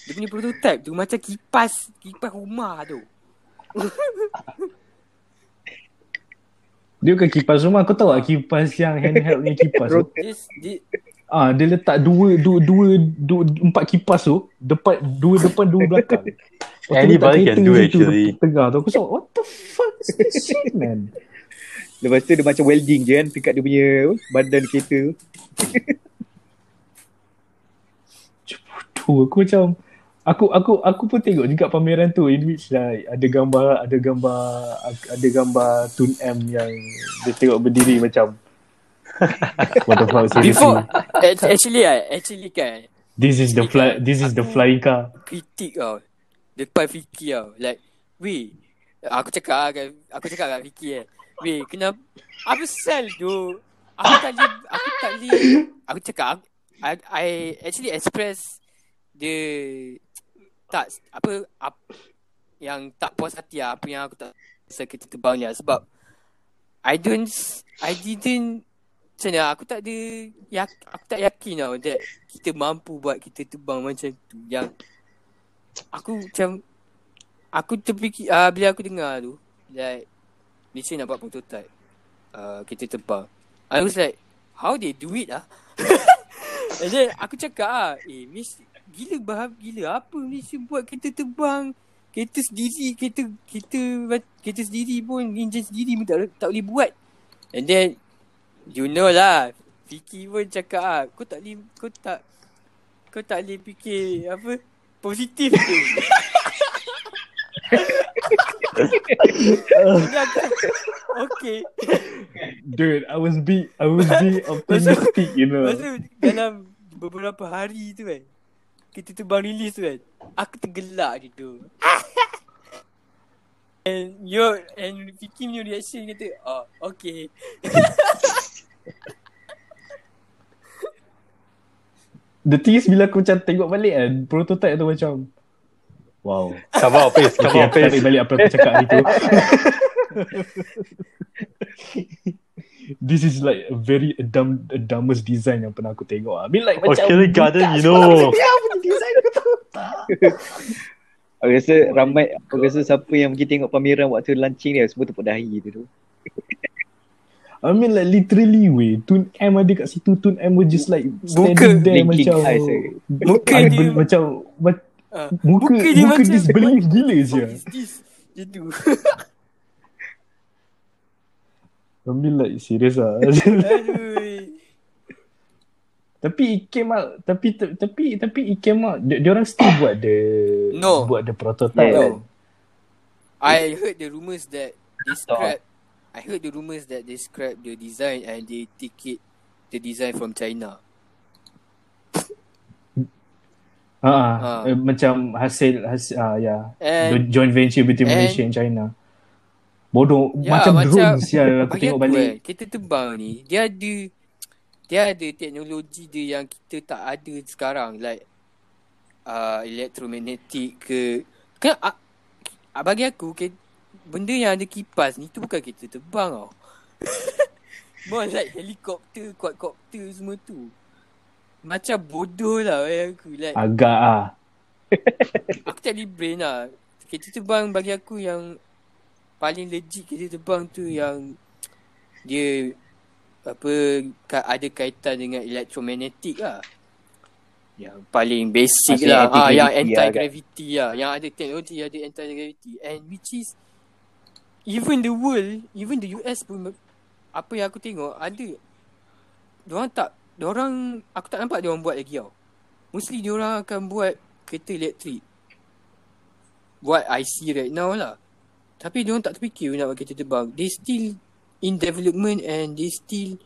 Dia punya prototype tu macam kipas, kipas rumah tu. Dia bukan kipas rumah. Kau tahu tak kipas yang handheld ni kipas tu? Ah, dia letak dua, dua, dua, dua, empat kipas tu. Depan, dua depan, dua belakang. Letak can kereta do actually. Tengah tu. Aku cakap, what the fuck is this shit, man? Lepas tu dia macam welding je kan dekat dia punya badan kereta tu. Aku macam aku aku aku pun tengok juga pameran tu in which like ada gambar ada gambar ada gambar Tun M yang dia tengok berdiri macam what the fuck seriously before, act- actually ah, actually kan, this is the fly this is the flying car kritik tau. Depan Vicky tau. Like, weh, aku cakap lah kan, aku cakap kat Vicky kan. Weh, kenapa, apa sel tu? Aku tak boleh, aku tak boleh, aku cakap, I, I actually express the, tak, apa, apa, yang tak puas hati lah, apa yang aku tak rasa kita terbang ni lah. Sebab, I don't, I didn't, macam mana, aku tak ada, yak, aku tak yakin tau that kita mampu buat kita terbang macam tu. Yang, aku macam aku terfikir uh, bila aku dengar tu like Malaysia nak buat prototype uh, kita terbang I was like how they do it ah and then aku cakap ah eh Miss gila bahab gila apa Malaysia buat kereta terbang kereta sendiri kereta kereta kereta sendiri pun enjin sendiri pun tak, tak boleh buat and then you know lah Vicky pun cakap ah kau tak boleh kau tak kau tak boleh fikir apa positif tu. Okay. dude I was be I was be optimistic you know tu dalam beberapa hari tu kan. Kita terbang release tu kan. Aku tergelak gitu. And your and Vicky punya reaction kata, oh okay. the thing is bila aku macam tengok balik kan prototype tu macam wow Come on, please. Come okay on, please. balik apa aku cakap hari tu This is like a very a dumb, a dumbest design yang pernah aku tengok. I mean like Oh, macam kindergarten, budak you know. menengah punya design aku tahu tak? Aku rasa ramai, aku rasa siapa yang pergi tengok pameran waktu launching dia semua tepuk dahi tu tu. I mean like literally way Tun M ada kat situ Tun M was just like Muka standing there blinking macam eyes, eh. Muka I dia macam ma- uh, muka muka dia muka macam disbelief gila je. Gitu. Mean like serious lah. Tapi it came out tapi tapi tapi it came out dia, dia orang still buat the No. buat the prototype. Yeah. kan. I heard the rumours that they scrap. I heard the rumours that they scrap the design and they take it the design from China. Ha, Ah. eh, macam hasil hasil ah ya. The And joint venture between and- Malaysia and China. Bodoh Ya, macam, macam- drone sial aku tengok balik. Kan, kita terbang ni, dia ada dia ada teknologi dia yang kita tak ada sekarang like uh, electromagnetic ke kan uh, bagi aku ke, benda yang ada kipas ni tu bukan kita terbang tau. More like helikopter, quadcopter semua tu. Macam bodoh lah bagi aku. Like, Agak ah. aku tak boleh brain lah. Kereta terbang bagi aku yang paling legit kereta terbang tu yang dia apa ada kaitan dengan electromagnetic lah. Yang paling basic lah. Ah, yang anti-gravity lah, anti-gravity lah. Yang ada teknologi ada anti-gravity. And which is even the world, even the US pun apa yang aku tengok ada diorang tak diorang aku tak nampak diorang buat lagi tau. Mostly diorang akan buat kereta elektrik. Buat IC right now lah. Tapi diorang tak terfikir nak buat kereta terbang. They still in development and they still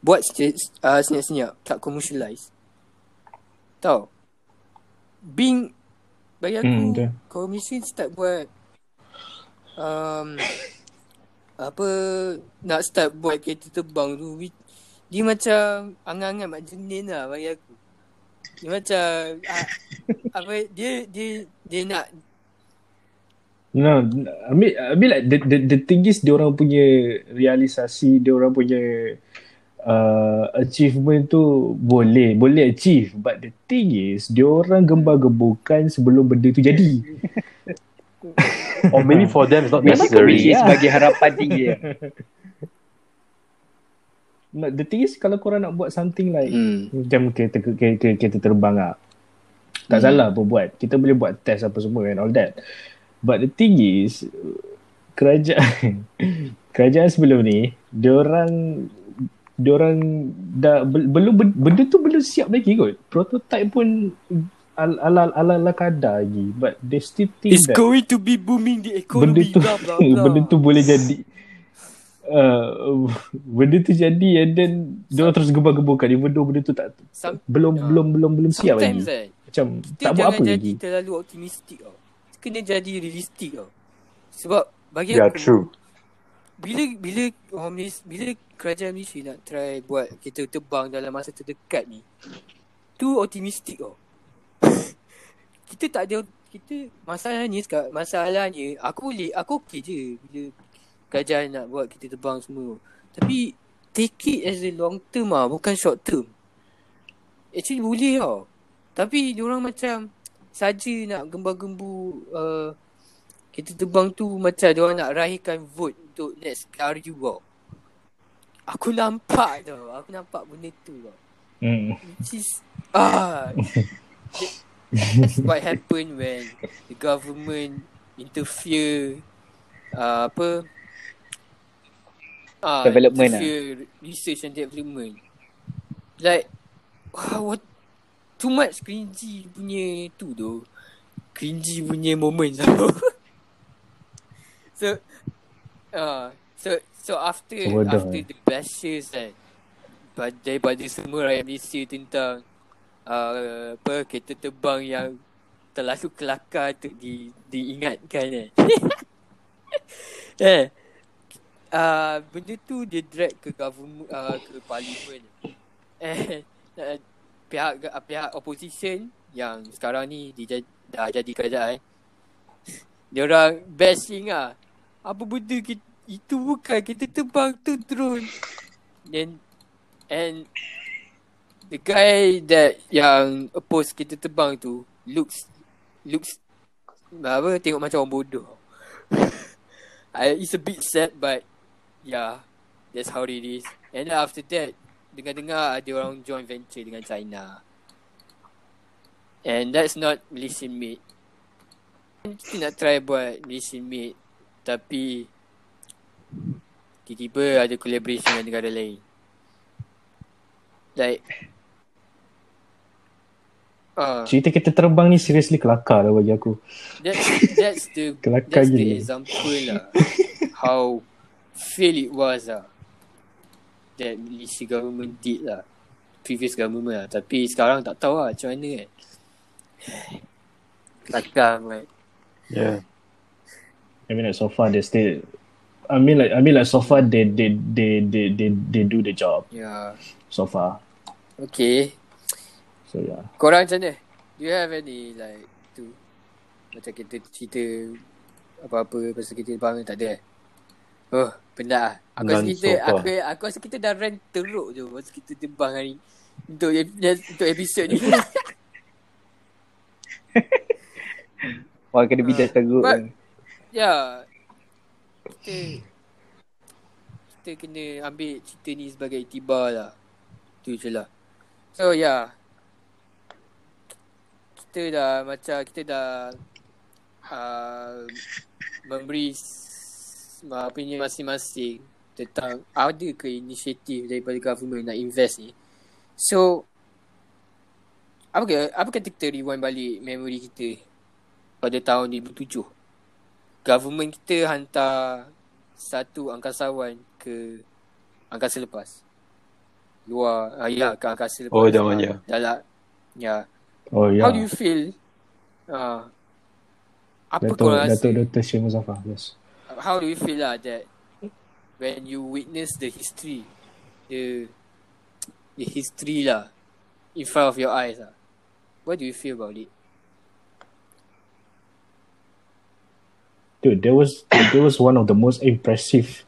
buat se- uh, senyap-senyap. Tak commercialize. Tahu? Being bagi aku Hmm, Malaysia start buat um, apa nak start buat kereta terbang tu dia macam angan-angan mak jenin lah bagi aku. Dia macam ah, apa dia dia dia nak No, I mean, I mean like the, the, the thing is dia orang punya realisasi, dia orang punya uh, achievement tu boleh, boleh achieve. But the thing is, dia orang gembar-gemburkan sebelum benda tu jadi. Or maybe for them it's not Memang necessary. kami sebagai harapan tinggi. No, the thing is kalau korang nak buat something like hmm. macam kereta, kereta, kereta terbang lah. Tak Hmm. salah pun buat. Kita boleh buat test apa semua and all that. But the thing is kerajaan kerajaan sebelum ni diorang diorang dah bel- belum benda tu belum siap lagi kot. Prototype pun al- ala ala ala kadar lagi but they still think It's that going to be booming the benda economy tu blah blah blah. benda tu boleh jadi uh, benda tu jadi and then dia orang terus gembar-gemburkan even though benda tu tak Some, belum Ya. belum belum belum siap lagi. kan Macam kita tak buat jangan apa jadi lagi. terlalu optimistik tau. Kena jadi realistik tau. Sebab bagi Yeah, aku true. bila bila orang Malaysia, bila kerajaan Malaysia nak try buat kereta terbang dalam masa terdekat ni tu optimistik tau. kita tak ada kita masalahnya sekarang masalahnya aku boleh aku okey je bila kerajaan nak buat kereta terbang semua. Tapi take it as a long term ah bukan short term. Actually boleh tau. Tapi diorang macam saja nak gembar-gembu uh, kereta terbang tu macam diorang nak raihkan vote untuk next PRU tau. Aku nampak tau. Aku nampak benda tu tau. Hmm. Which is ah that's what happen when the government interfere uh, apa ah Development lah. interfere research and development like wow, what too much cringy punya tu tu cringy punya moment tau so uh, so so after So bodoh, after eh. the bashes kan pada daripada semua rakyat Malaysia tentang uh, apa kereta terbang yang terlalu kelakar untuk di, diingatkan eh. eh uh, benda tu dia drag ke government uh, ke parlimen eh uh, pihak pihak opposition yang sekarang ni dia dah jadi kerajaan dia orang bashing ah apa benda kita, itu bukan. Kita terbang tu drone then and the guy that yang oppose kita terbang tu looks looks apa tengok macam orang bodoh. I, it's a bit sad but yeah that's how it is. And after that dengar-dengar ada orang joint venture dengan China. And that's not Malaysian made. Kita nak try buat Malaysian made tapi tiba-tiba ada collaboration dengan negara lain. Like uh, Cerita kita terbang ni seriously kelakar lah bagi aku. that's that's the Kelakar that's the gila. example lah. How fail it was lah that Malaysia government did lah. Previous government lah. Tapi sekarang tak tahu lah macam mana kan. Kelakar right Yeah. I mean like so far they still I mean like I mean like so far they they they they they, they do the job. Yeah. So far. okay. So yeah. korang macam mana? Do you have any like tu macam kita cerita apa-apa pasal kita bang tak ada? eh oh penat lah aku rasa kita aku, aku rasa kita dah rant teruk je pasal kita terbang hari untuk untuk episod ni Orang kena bidas teruk. But- Ya. Kita kita kena ambil cerita ni sebagai itibar lah. Tu je lah. So ya. Yeah. Kita dah macam kita dah uh, memberi ni masing-masing tentang ada ke inisiatif daripada government nak invest ni. So apa ke apa kata kita rewind balik memori kita pada tahun 2007 government kita hantar satu angkasawan ke angkasa lepas luar ah, ya ke angkasa lepas Oh, zamannya. dalam ya Oh yeah. how do you feel uh, apa kau rasa Datuk Dr. Syed Muzaffar. Yes. How do you feel lah that when you witness the history the the history lah in front of your eyes lah what do you feel about it? Dude, that was that was one of the most impressive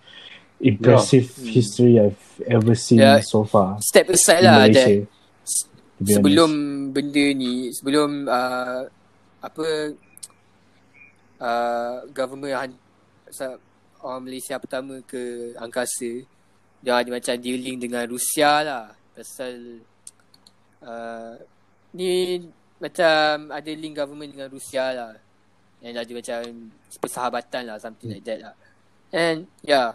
impressive Hmm. history I've ever seen Yeah. so far Step aside lah that Malaysia. to be sebelum honest. benda ni sebelum uh, apa uh, government orang Malaysia pertama ke angkasa dia ada macam dealing dengan Rusia lah pasal uh, ni macam ada link government dengan Rusia lah and ada macam persahabatan lah something like that lah and yeah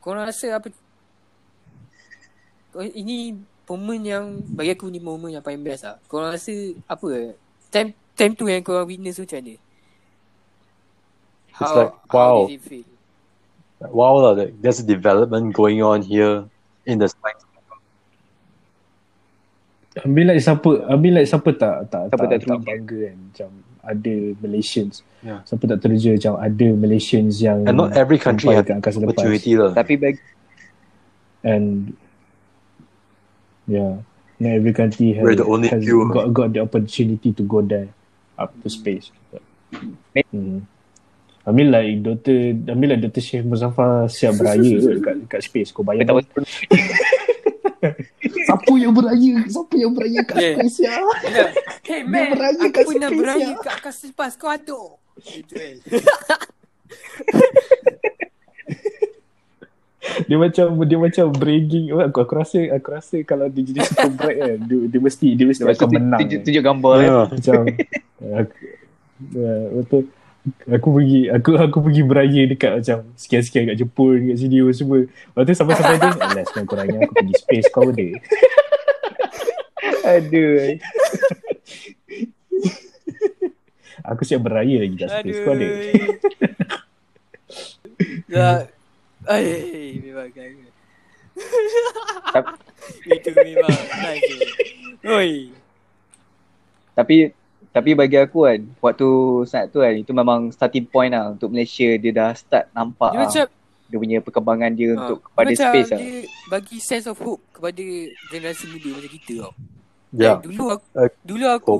korang rasa apa Oh, ini momen yang bagi aku ni momen yang paling best lah. Korang rasa apa? Time time tu yang korang witness tu macam mana? It's like, wow. How did it feel? Wow, like, there's a development going on here in the science. Ambil like siapa Ambil like siapa tak Tak Siapa tak, tak tak, teruja. bangga kan Macam ada Malaysians Yeah. Siapa tak teruja Macam ada Malaysians yang And not every country sampai has ke lepas. opportunity lah. Tapi bagi And Yeah Not every country has, We're the only has few. got, got the opportunity to go there Up to space hmm. I mean like Dr. I mean like Dr. Syekh Muzaffar Siap beraya kot kat, kat space Kau bayang tak Siapa yang beraya Siapa yang beraya kat Yeah. space ya Yeah. Hey man, beraya aku kat space, beraya ya. kat angkasa lepas. Kau kan. dia macam dia macam bragging aku aku rasa aku rasa kalau dia jadi super bright kan dia, dia mesti dia mesti tu akan menang tunjuk, kan. tunjuk gambar kan. Yeah. macam aku, ya, betul aku pergi aku aku pergi beraya dekat macam sekian-sekian kat Jepun kat sini apa semua lepas tu sampai-sampai tu alas kan kurangnya aku pergi space kau dia Aduh. aku siap beraya lagi kat space kau ada Ya. Ay, memang gaya. Tap- Itu memang nice. Oi. Tapi tapi bagi aku kan waktu saat tu kan itu memang starting point lah untuk Malaysia dia dah start nampak Dia lah, macam dia punya perkembangan dia Ah, untuk dia kepada macam space lah. Dia bagi sense of hope kepada generasi muda macam kita tau. Yeah. Like, dulu aku, Uh, dulu aku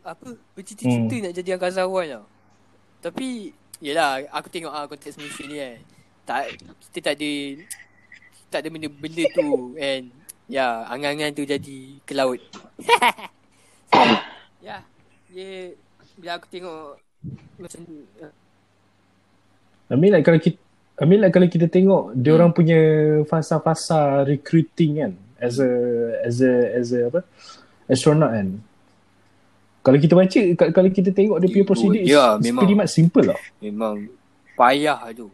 apa bercita-cita Hmm. nak jadi angkasawan tau. Tapi yelah aku tengok ah konteks Malaysia ni kan. Tak kita tak ada tak ada benda-benda tu and ya angan-angan tu jadi ke laut. ya dia bila aku tengok macam uh, I mean like kalau kita I mean like kalau kita tengok dia orang punya fasa-fasa recruiting kan as a as a as a apa astronaut kan. Kalau kita baca ka- kalau kita tengok dia punya prosedur ya, it's memang. pretty much simple lah. memang payah tu.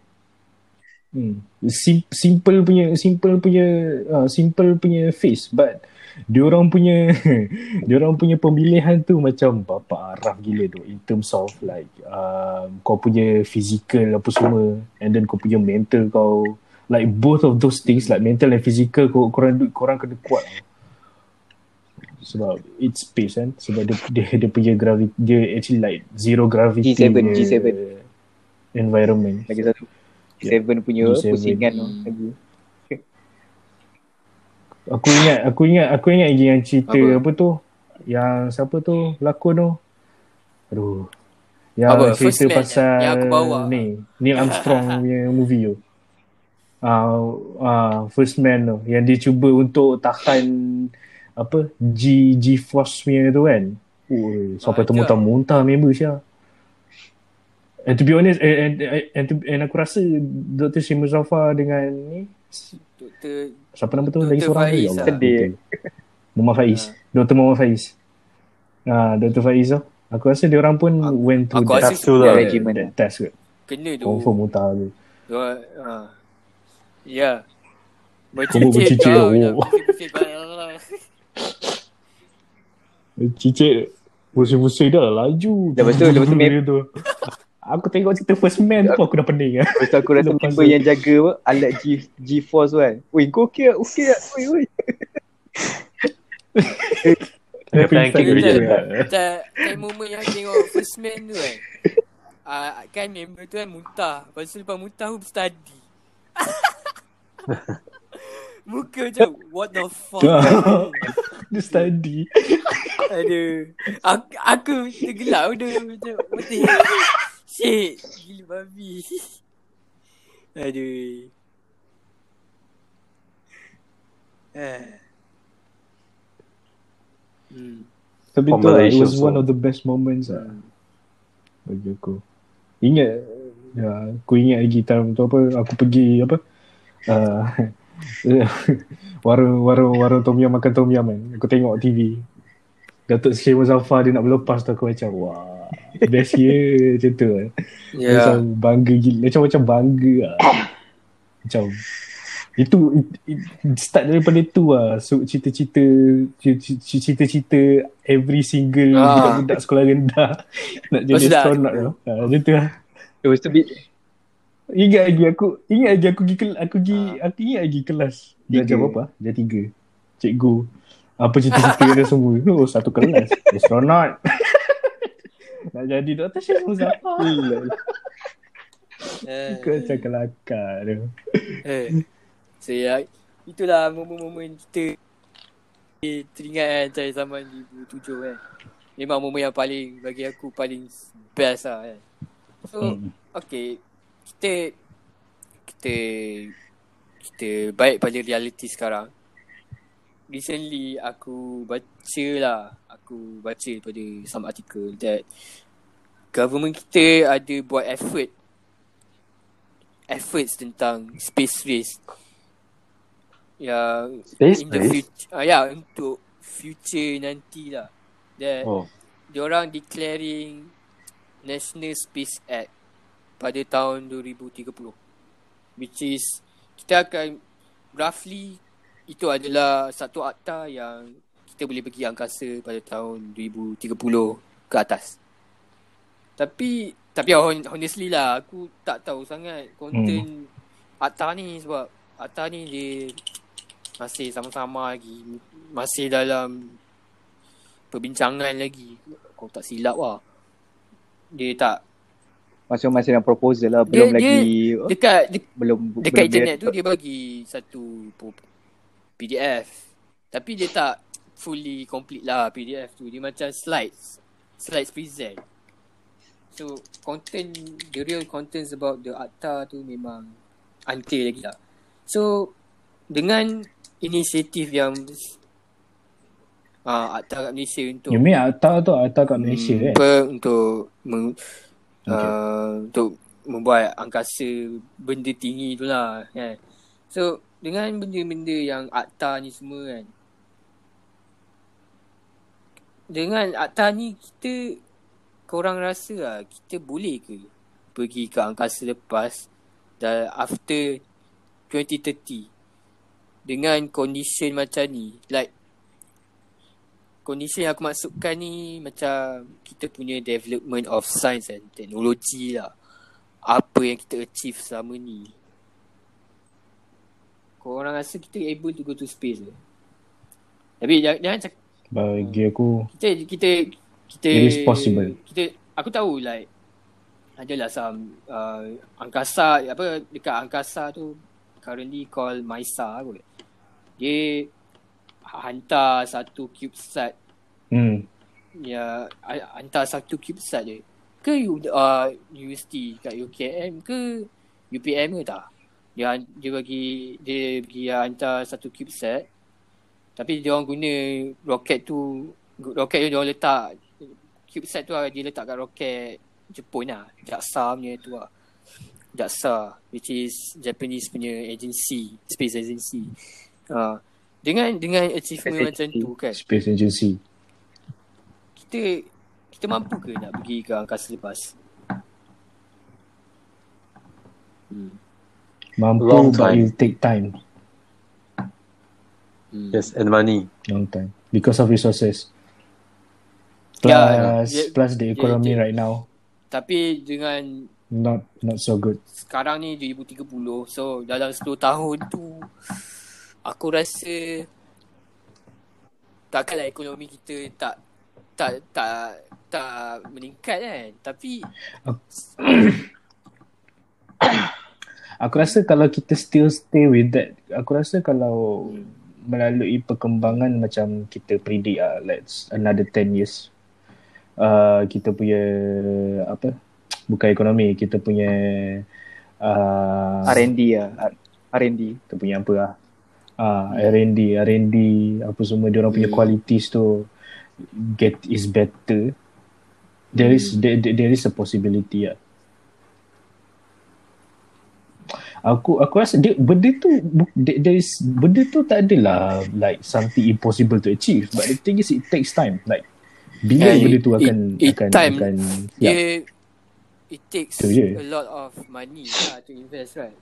Hmm. Sim- simple punya simple punya uh, simple punya face but dia orang punya dia orang punya pemilihan tu macam bapa araf gila tu in terms of like um, kau punya physical apa semua and then kau punya mental kau like both of those things like mental and physical kau korang korang kena kuat sebab it's space kan sebab dia dia, dia punya gravity dia actually like zero gravity G7, punya G7. environment Lagi satu G7 punya G7. pusingan lagi. Aku ingat, aku ingat, aku ingat lagi yang cerita Apa? apa, tu? Yang siapa tu lakon tu? Aduh. Yang Apa? cerita First Man pasal yang aku bawa. ni, Neil Armstrong punya movie tu. Ah, uh, uh, First Man tu yang dia cuba untuk tahan apa G G force punya tu kan. Oh, sampai Ah, tu itu muntah-muntah member Syah. And to be honest, and, and, and, and aku rasa Dr. Syed Muzaffar dengan ni Doktor Siapa nama tu Dr. lagi seorang tu? Faiz Allah. lah. Sedih. Dr. Muhammad Faiz. Dr. Muhammad Faiz. Ah, Dr. Faiz tu. Aku rasa dia orang pun Aku- went through aku rasa That's true lah. that, regimen. that test kot. kena tu. Confirm muntah tu. Dua, ha. Ya. Kau bercicir, tau, oh. dah pusing-pusing. Cicit pusing-pusing dah laju. Lepas tu- lepas tu tu. Aku tengok cerita first man tu aku dah pening lah. Lepas aku rasa Lepas tu. yang jaga apa alat G G-force tu kan. Oi kau okey tak? Okey tak? Oi oi. Kena planking Macam- moment yang tengok first man tu kan. Uh, kan member tu kan muntah. Lepas tu lepas muntah tu study. Muka macam what the fuck. kena study. Aduh. Aku, aku tergelak udah macam betul. Shit, gila babi. Aduh. Eh. Hmm. Tapi tu lah, it was also. one of the best moments lah bagi aku. Ingat, ya, aku ingat lagi time tu apa, aku pergi apa, uh, warung warung warung tom yum makan tom yum kan. Aku tengok TV. Datuk Syed Muzaffar dia nak berlepas tu aku macam wah best ye macam tu kan. Ya. Macam bangga gila macam macam bangga lah. Macam itu it, it, start daripada tu lah so cita-cita cita-cita every single Ah. budak-budak sekolah rendah nak jadi Maksudnya- astronaut tu. Ha, macam tu lah. It was to be Ingat lagi aku ingat lagi aku pergi aku pergi Ah. aku ingat lagi kelas belajar apa? Dia tiga. Cikgu apa cita-cita dia semua. Oh, satu kelas. Astronaut. Nak jadi Dr. Syed Muzaffar. Eh. Kau macam kelakar tu. Eh. So ya, itulah momen-momen kita eh, teringat kan cari zaman 2007 kan. Memang momen yang paling bagi aku paling best lah kan. So, Hmm. okay. Kita kita kita baik pada realiti sekarang. Recently aku baca lah, aku baca pada some article that government kita ada buat effort efforts tentang space race. Yang Space in the race? future uh, ya untuk future nanti lah. That Oh, diorang declaring National Space Act pada tahun 2030 which is kita akan roughly itu adalah satu akta yang kita boleh pergi angkasa pada tahun 2030 ke atas. Tapi tapi hon- honestly lah aku tak tahu sangat konten akta ni sebab akta ni dia masih sama-sama lagi masih dalam perbincangan lagi. Kau tak silap lah. Dia tak masing-masing dalam proposal lah Dia- belum dia- lagi dekat de- belum dekat belum internet dia- tu dia bagi satu PDF. Tapi dia tak fully complete lah PDF tu. Dia macam slides. Slides present. So content the real contents about the akta tu memang unclear lagi lah. So dengan inisiatif yang uh, akta kat Malaysia untuk You mean Atta tu Atta kat Malaysia kan? apa untuk meng, Okay. uh, untuk membuat angkasa benda tinggi tu lah kan. So dengan benda-benda yang akta ni semua kan. Dengan akta ni kita korang rasa lah kita boleh ke pergi ke angkasa lepas dan after 2030 dengan condition macam ni like condition yang aku maksudkan ni macam kita punya development of science and technology lah. Apa yang kita achieve selama ni. Korang rasa kita able to go to space ke? Tapi jangan, jangan cakap Bagi aku kita kita kita It is possible. Kita aku tahu like adalah some uh, angkasa apa dekat angkasa tu currently called MISA kot. Dia hantar satu CubeSat. Hmm, ya hantar satu CubeSat je ke U- uh, universiti kat UKM ke UPM ke tak? Dia dia bagi dia bagi hantar satu CubeSat tapi dia orang guna roket tu roket tu dia orang letak CubeSat tu lah, dia letak kat roket Jepun lah JAXA punya tu lah JAXA which is Japanese punya agency space agency uh, dengan dengan achievement Space macam tu kan Space Agency kita kita mampu ke nak pergi ke angkasa lepas? Hmm. Mampu Long but time. it take time Hmm. yes, and money. Long time. Because of resources. Plus Ya, dia- Plus the economy dia- right now. Tapi dengan Not Not so good. sekarang ni 2030 so dalam 10 tahun tu aku rasa takkanlah ekonomi kita tak tak tak tak meningkat kan. Tapi Aku rasa kalau kita still stay with that Aku rasa kalau melalui perkembangan macam kita predict lah let's another 10 years uh, kita punya apa bukan ekonomi kita punya uh, R&D lah. R&D. kita punya apa lah uh, R&D R&D apa semua dia orang punya Hmm. qualities tu get is better there is there, there- there is a possibility lah aku aku rasa dia benda tu there is benda tu tak adalah like something impossible to achieve but the thing is it takes time like bila And benda tu it- akan it akan time. akan ya it takes Tu je. a lot of money lah to invest right.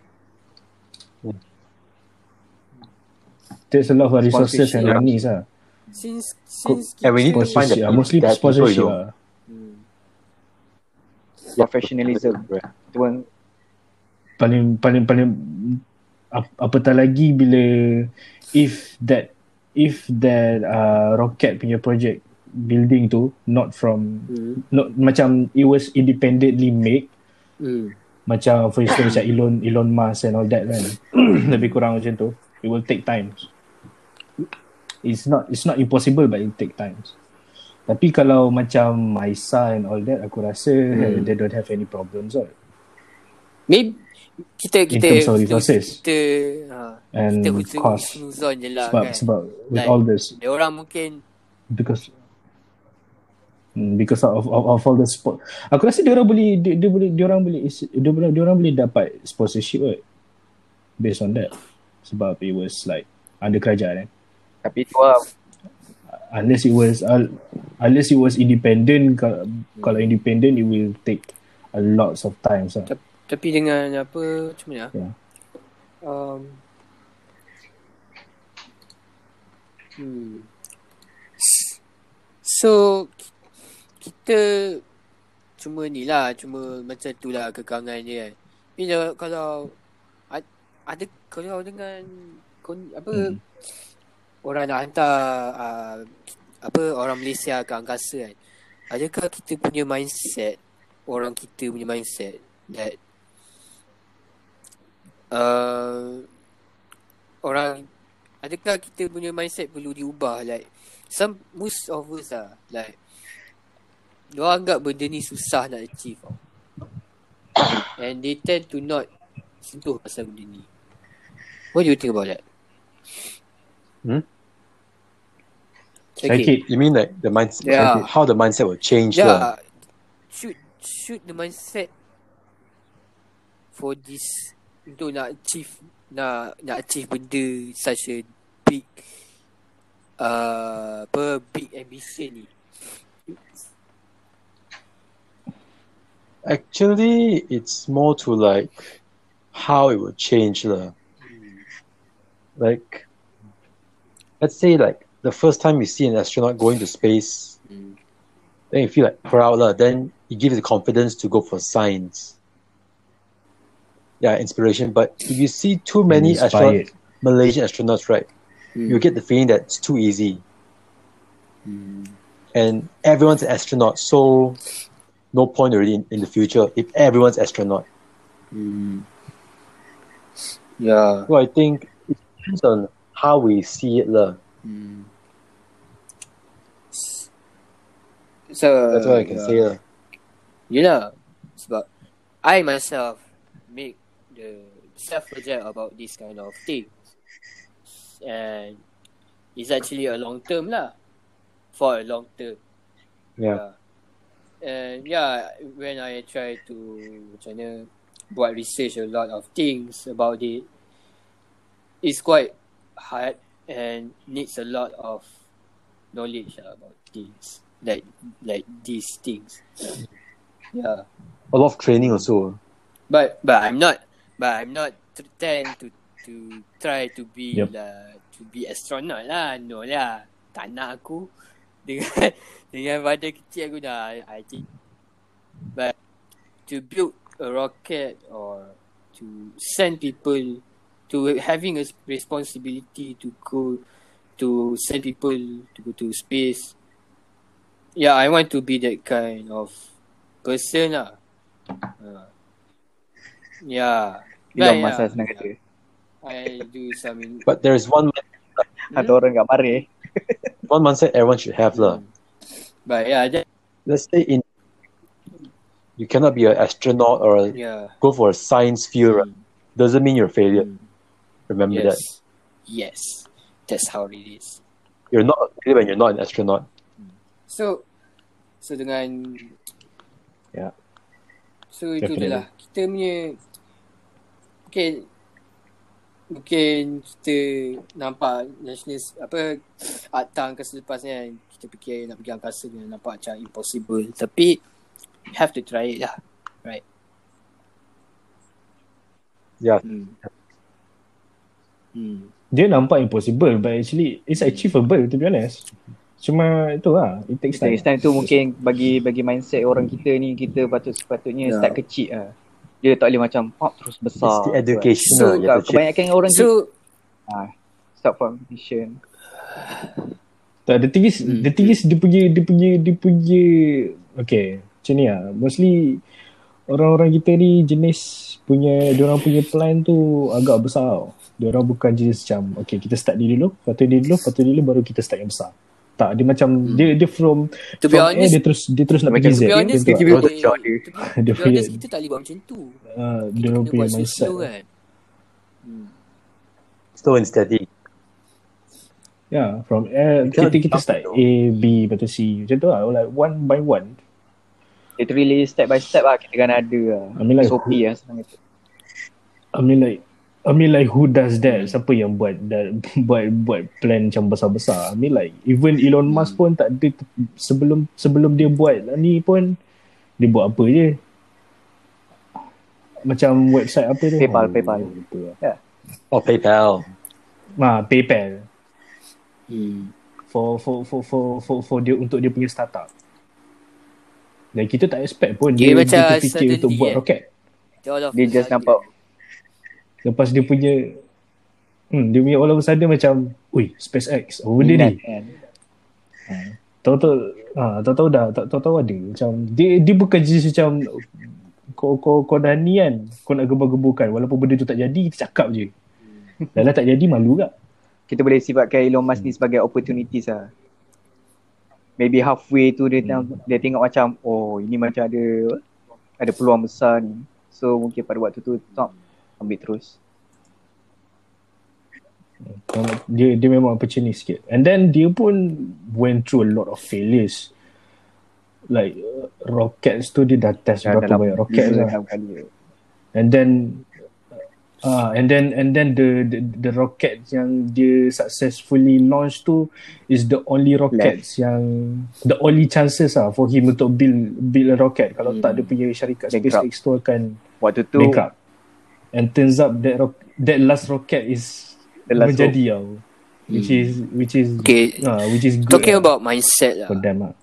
there's a lot of resources and money lah Since since And we need to find the lah. mostly sponsorship lah Hmm. Professionalism. Tu pun paling paling paling ap- apatah lagi bila if that if that uh, rocket punya project building tu not from Hmm. not macam it was independently made Hmm. macam for instance macam Elon Elon Musk and all that kan lebih kurang macam tu it will take time it's not it's not impossible but it take times tapi kalau macam Maisa and all that aku rasa Hmm. they don't have any problems right? Maybe kita kita terms of kita- resources. kita ha, and kita husnuzon cost husnuzon je lah sebab kan. sebab with Like- all this Dia orang mungkin because Hmm, because of, of, of all the sport aku rasa dia orang boleh dia, dia boleh dia orang boleh dia, boleh- dia orang boleh dapat sponsorship right? based on that sebab it was like under kerajaan eh? tapi tu lah unless it was uh, unless it was independent kalau, kalau independent it will take a lots of times lah. Tap- tapi dengan apa macam mana? Ya. Um, hmm. So ki- kita cuma ni lah, cuma macam tu lah kekangan dia kan. Tapi kalau- kalau ad- ada kalau dengan apa Hmm. orang nak hantar uh, apa orang Malaysia ke angkasa kan. Adakah kita punya mindset orang kita punya mindset that uh, orang adakah kita punya mindset perlu diubah like some most of us lah like Diorang anggap benda ni susah nak achieve tau. And they tend to not sentuh pasal benda ni. What do you think about that? Hmm? Okay. Sakit. You mean like the mindset? Yeah. How the mindset will change? lah. Yeah. Should should the mindset for this untuk nak achieve nak nak achieve benda such a big uh, apa big ambition ni. Actually, it's more to like how it will change. lah. Like, let's say like the first time you see an astronaut going to space, Hmm. then you feel like proud. lah. Then it gives you the confidence to go for science. Yeah, inspiration. But if you see too many Inspired. astronaut, Malaysian astronauts, right, Hmm. you get the feeling that it's too easy. And everyone's an astronaut, so no point already in, in the future if everyone's astronaut. Hmm. Yeah. So I think it depends on how we see it. lah. Hmm. So That's what I can yeah. say. lah. Yelah Sebab I myself Make the Self-project about this kind of things And It's actually a long term lah. For a long term. Yeah. And yeah When I try to Macam mana Buat research a lot of things About it It's quite Hard And Needs a lot of Knowledge about things. Like Like these things. Yeah. A lot of training also. But but I'm not but I'm not t- tend to to try to be Yep. lah to be astronaut lah. No lah. Tak nak aku dengan dengan badan kecil aku dah I think. But to build a rocket or to send people to having a responsibility to go to send people to go to space. Yeah, I want to be that kind of person lah. Uh, yeah. Elon But Musk yeah, lah senang kata I do some in, But there is one Atau orang kat mari. Eh. One mindset everyone should have lah. But yeah, that, Let's say in you cannot be an astronaut or yeah. go for a science field. right? Hmm. Doesn't mean you're a failure. Mm. Remember that. Yes. Yes. That's how it is. You're not a when you're not an astronaut. Hmm. So so dengan Ya. So itu Definitely. je lah. Kita punya mungkin mungkin kita nampak national apa akta angkasa lepas ni kan kita fikir nak pergi angkasa ni nampak macam impossible tapi have to try it lah. Right. Yeah. Hmm. Hmm. Dia nampak impossible but actually it's achievable to be honest. Cuma itu lah, it takes time. Next time tu mungkin bagi bagi mindset orang kita ni kita patut sepatutnya Ya. start kecil lah. Dia tak boleh macam pop terus besar. It's the education. So, check. Kebanyakan orang so, So start from mission. Tak, the thing is, Hmm. the thing is dia punya, dia punya, dia punya, okay, macam ni lah. Mostly orang-orang kita ni jenis punya, diorang punya plan tu agak besar tau. Diorang bukan jenis macam, okay kita start ni dulu, lepas tu ni dulu, lepas tu ni dulu baru kita start yang besar. Tak, dia macam, dia dia from, to be from A honest dia terus, dia terus nak pergi Z. to be Dia honest dia. Dia to be honest kita tak boleh buat macam tu. Ah, Kita Diorang kena buat mindset. slow kan. Hmm. Slow and steady. Yeah, from A, cannot kita, kita start though. A, B, lepas tu C. Macam tu lah, like one by one. Literally step by step lah kita kan ada lah. I mean like, SOP lah senang kata. I mean like I mean like who does that? Siapa yang buat that, buat buat plan macam besar-besar? I mean like even Elon Musk pun tak ada sebelum sebelum dia buat ni pun dia buat apa je? Macam website apa tu? PayPal, Oh, PayPal. lupa lah. Or PayPal. Ah, PayPal Hmm. for for for for for, for dia untuk dia punya startup. Dan kita tak expect pun Dia dia, dia, macam terfikir untuk suddenly, buat eh. roket. Dia just nampak Lepas dia punya hmm, dia punya all of a sudden macam, ui, SpaceX, apa benda ni? kan. Tahu-tahu ha, tahu-tahu dah tahu-tahu ada macam dia dia bukan jenis macam kau kau kau dah ni kan kau nak gebur-geburkan walaupun benda tu tak jadi kita cakap je. Dah lah tak jadi malu tak? Kita boleh sifatkan Elon Musk ni sebagai opportunities lah. Maybe halfway tu dia tengok, dia tengok macam oh ini macam ada ada peluang besar ni. So mungkin pada waktu tu stop ambil terus. Dia dia memang opportunity sikit. And then dia pun went through a lot of failures. Like uh, rockets tu dia dah test Dah berapa banyak rockets dua lah. kali. And then uh, and then and then the, the the rocket yang dia successfully launch tu is the only rockets yang the only chances ah for him untuk build build a rocket. Kalau Hmm. tak dia punya syarikat Bankrupt. SpaceX tu akan Waktu tu bankrupt. And turns up that rock, that last rocket is The last menjadi tau. Which Hmm. is which is Okay. ah, which is good Talking lah about mindset lah. for them lah.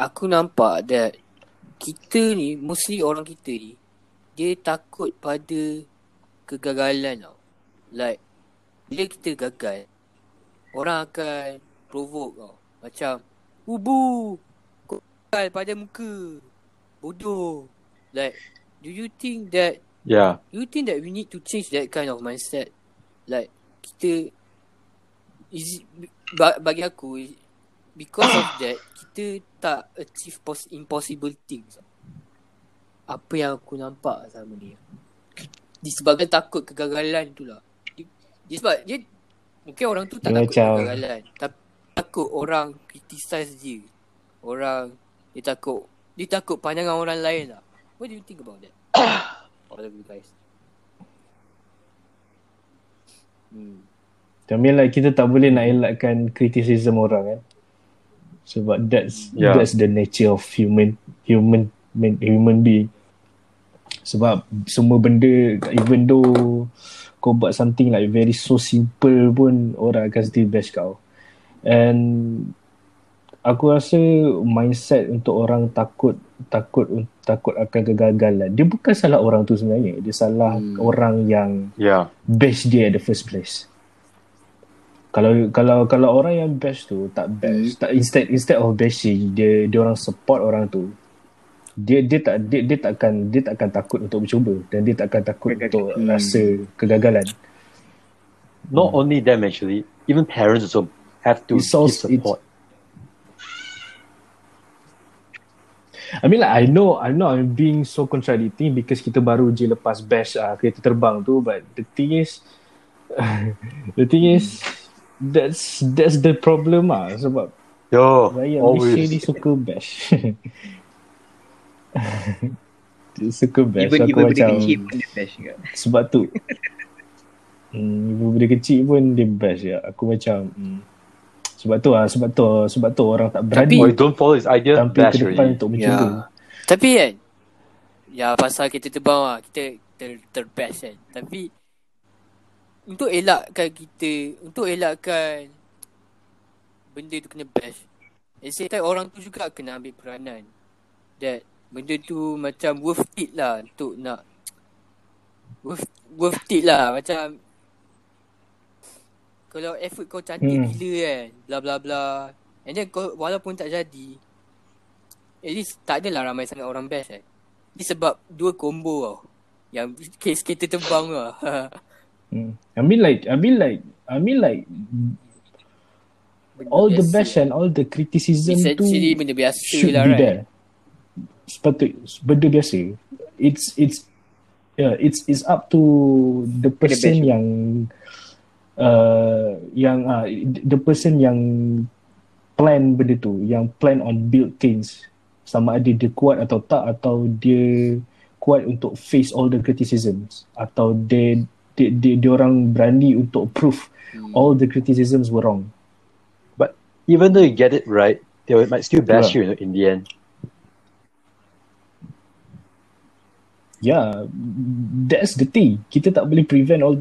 Aku nampak that kita ni, mostly orang kita ni, dia takut pada kegagalan tau. Like, bila kita gagal, orang akan provoke tau. Macam, Ubu, kau gagal pada muka. Bodoh. Like, do you think that Yeah. you think that we need to change that kind of mindset? Like kita is ba- bagi aku because of that kita tak achieve pos- impossible things. Apa yang aku nampak sama dia. Disebabkan takut kegagalan tu lah. Dia, dia sebab dia mungkin orang tu tak Dia takut macam- kegagalan. Tapi takut orang criticize dia. Orang dia takut dia takut pandangan orang lain lah. What do you think about that all of you guys hmm. I mean like kita tak boleh nak elakkan criticism orang kan. Sebab that's Yeah. that's the nature of human human man- human being. Sebab semua benda even though kau buat something like very so simple pun orang akan still bash kau. And aku rasa mindset untuk orang takut takut takut akan kegagalan. Dia bukan salah orang tu sebenarnya. Dia salah Hmm. orang yang Yeah. bash dia at the first place. Kalau kalau kalau orang yang bash tu tak bash, tak instead instead of bashing dia dia orang support orang tu. Dia dia tak dia, dia takkan dia takkan takut untuk mencuba dan dia takkan takut Gagal. untuk Hmm. rasa kegagalan. Not only them actually. even parents also have to It's give support. I mean like I know I know I'm being so contradicting because kita baru je lepas bash uh, kereta terbang tu but the thing is the thing is that's that's the problem ah sebab Yo, rakyat Malaysia ni always. suka bash. Dia suka bash Even aku even benda macam kecil pun dia bash juga. sebab tu hmm, ibu benda kecil pun dia bash ya. Aku macam hmm, sebab tu ah sebab tu sebab tu orang tak berani you don't follow his idea, tampil bash ke depan untuk macam tu. Ya. Tapi kan Ya pasal kita terbang lah Kita ter, terbest kan Tapi Untuk elakkan kita Untuk elakkan Benda tu kena bash At the same time orang tu juga kena ambil peranan That Benda tu macam worth it lah Untuk nak Worth, worth it lah Macam Kalau effort kau cantik Hmm. gila kan Bla bla bla And then kau walaupun tak jadi At least tak adalah ramai sangat orang best eh. Ni sebab dua combo tau. Yang kes kita terbang lah. Hmm. I mean like I mean like I mean like Benda all the biasa. bash and all the criticism It's tu benda biasa should lah be right. there. Sepatut benda biasa. It's it's yeah, it's it's up to the person yang uh, yang uh, the person yang plan benda tu, yang plan on build things sama ada dia kuat atau tak atau dia kuat untuk face all the criticisms atau dia dia, dia, dia orang berani untuk prove Hmm. all the criticisms were wrong. Even though you get it right, they might still bash Yeah. you in the end. Yeah, that's the thing. Kita tak boleh prevent all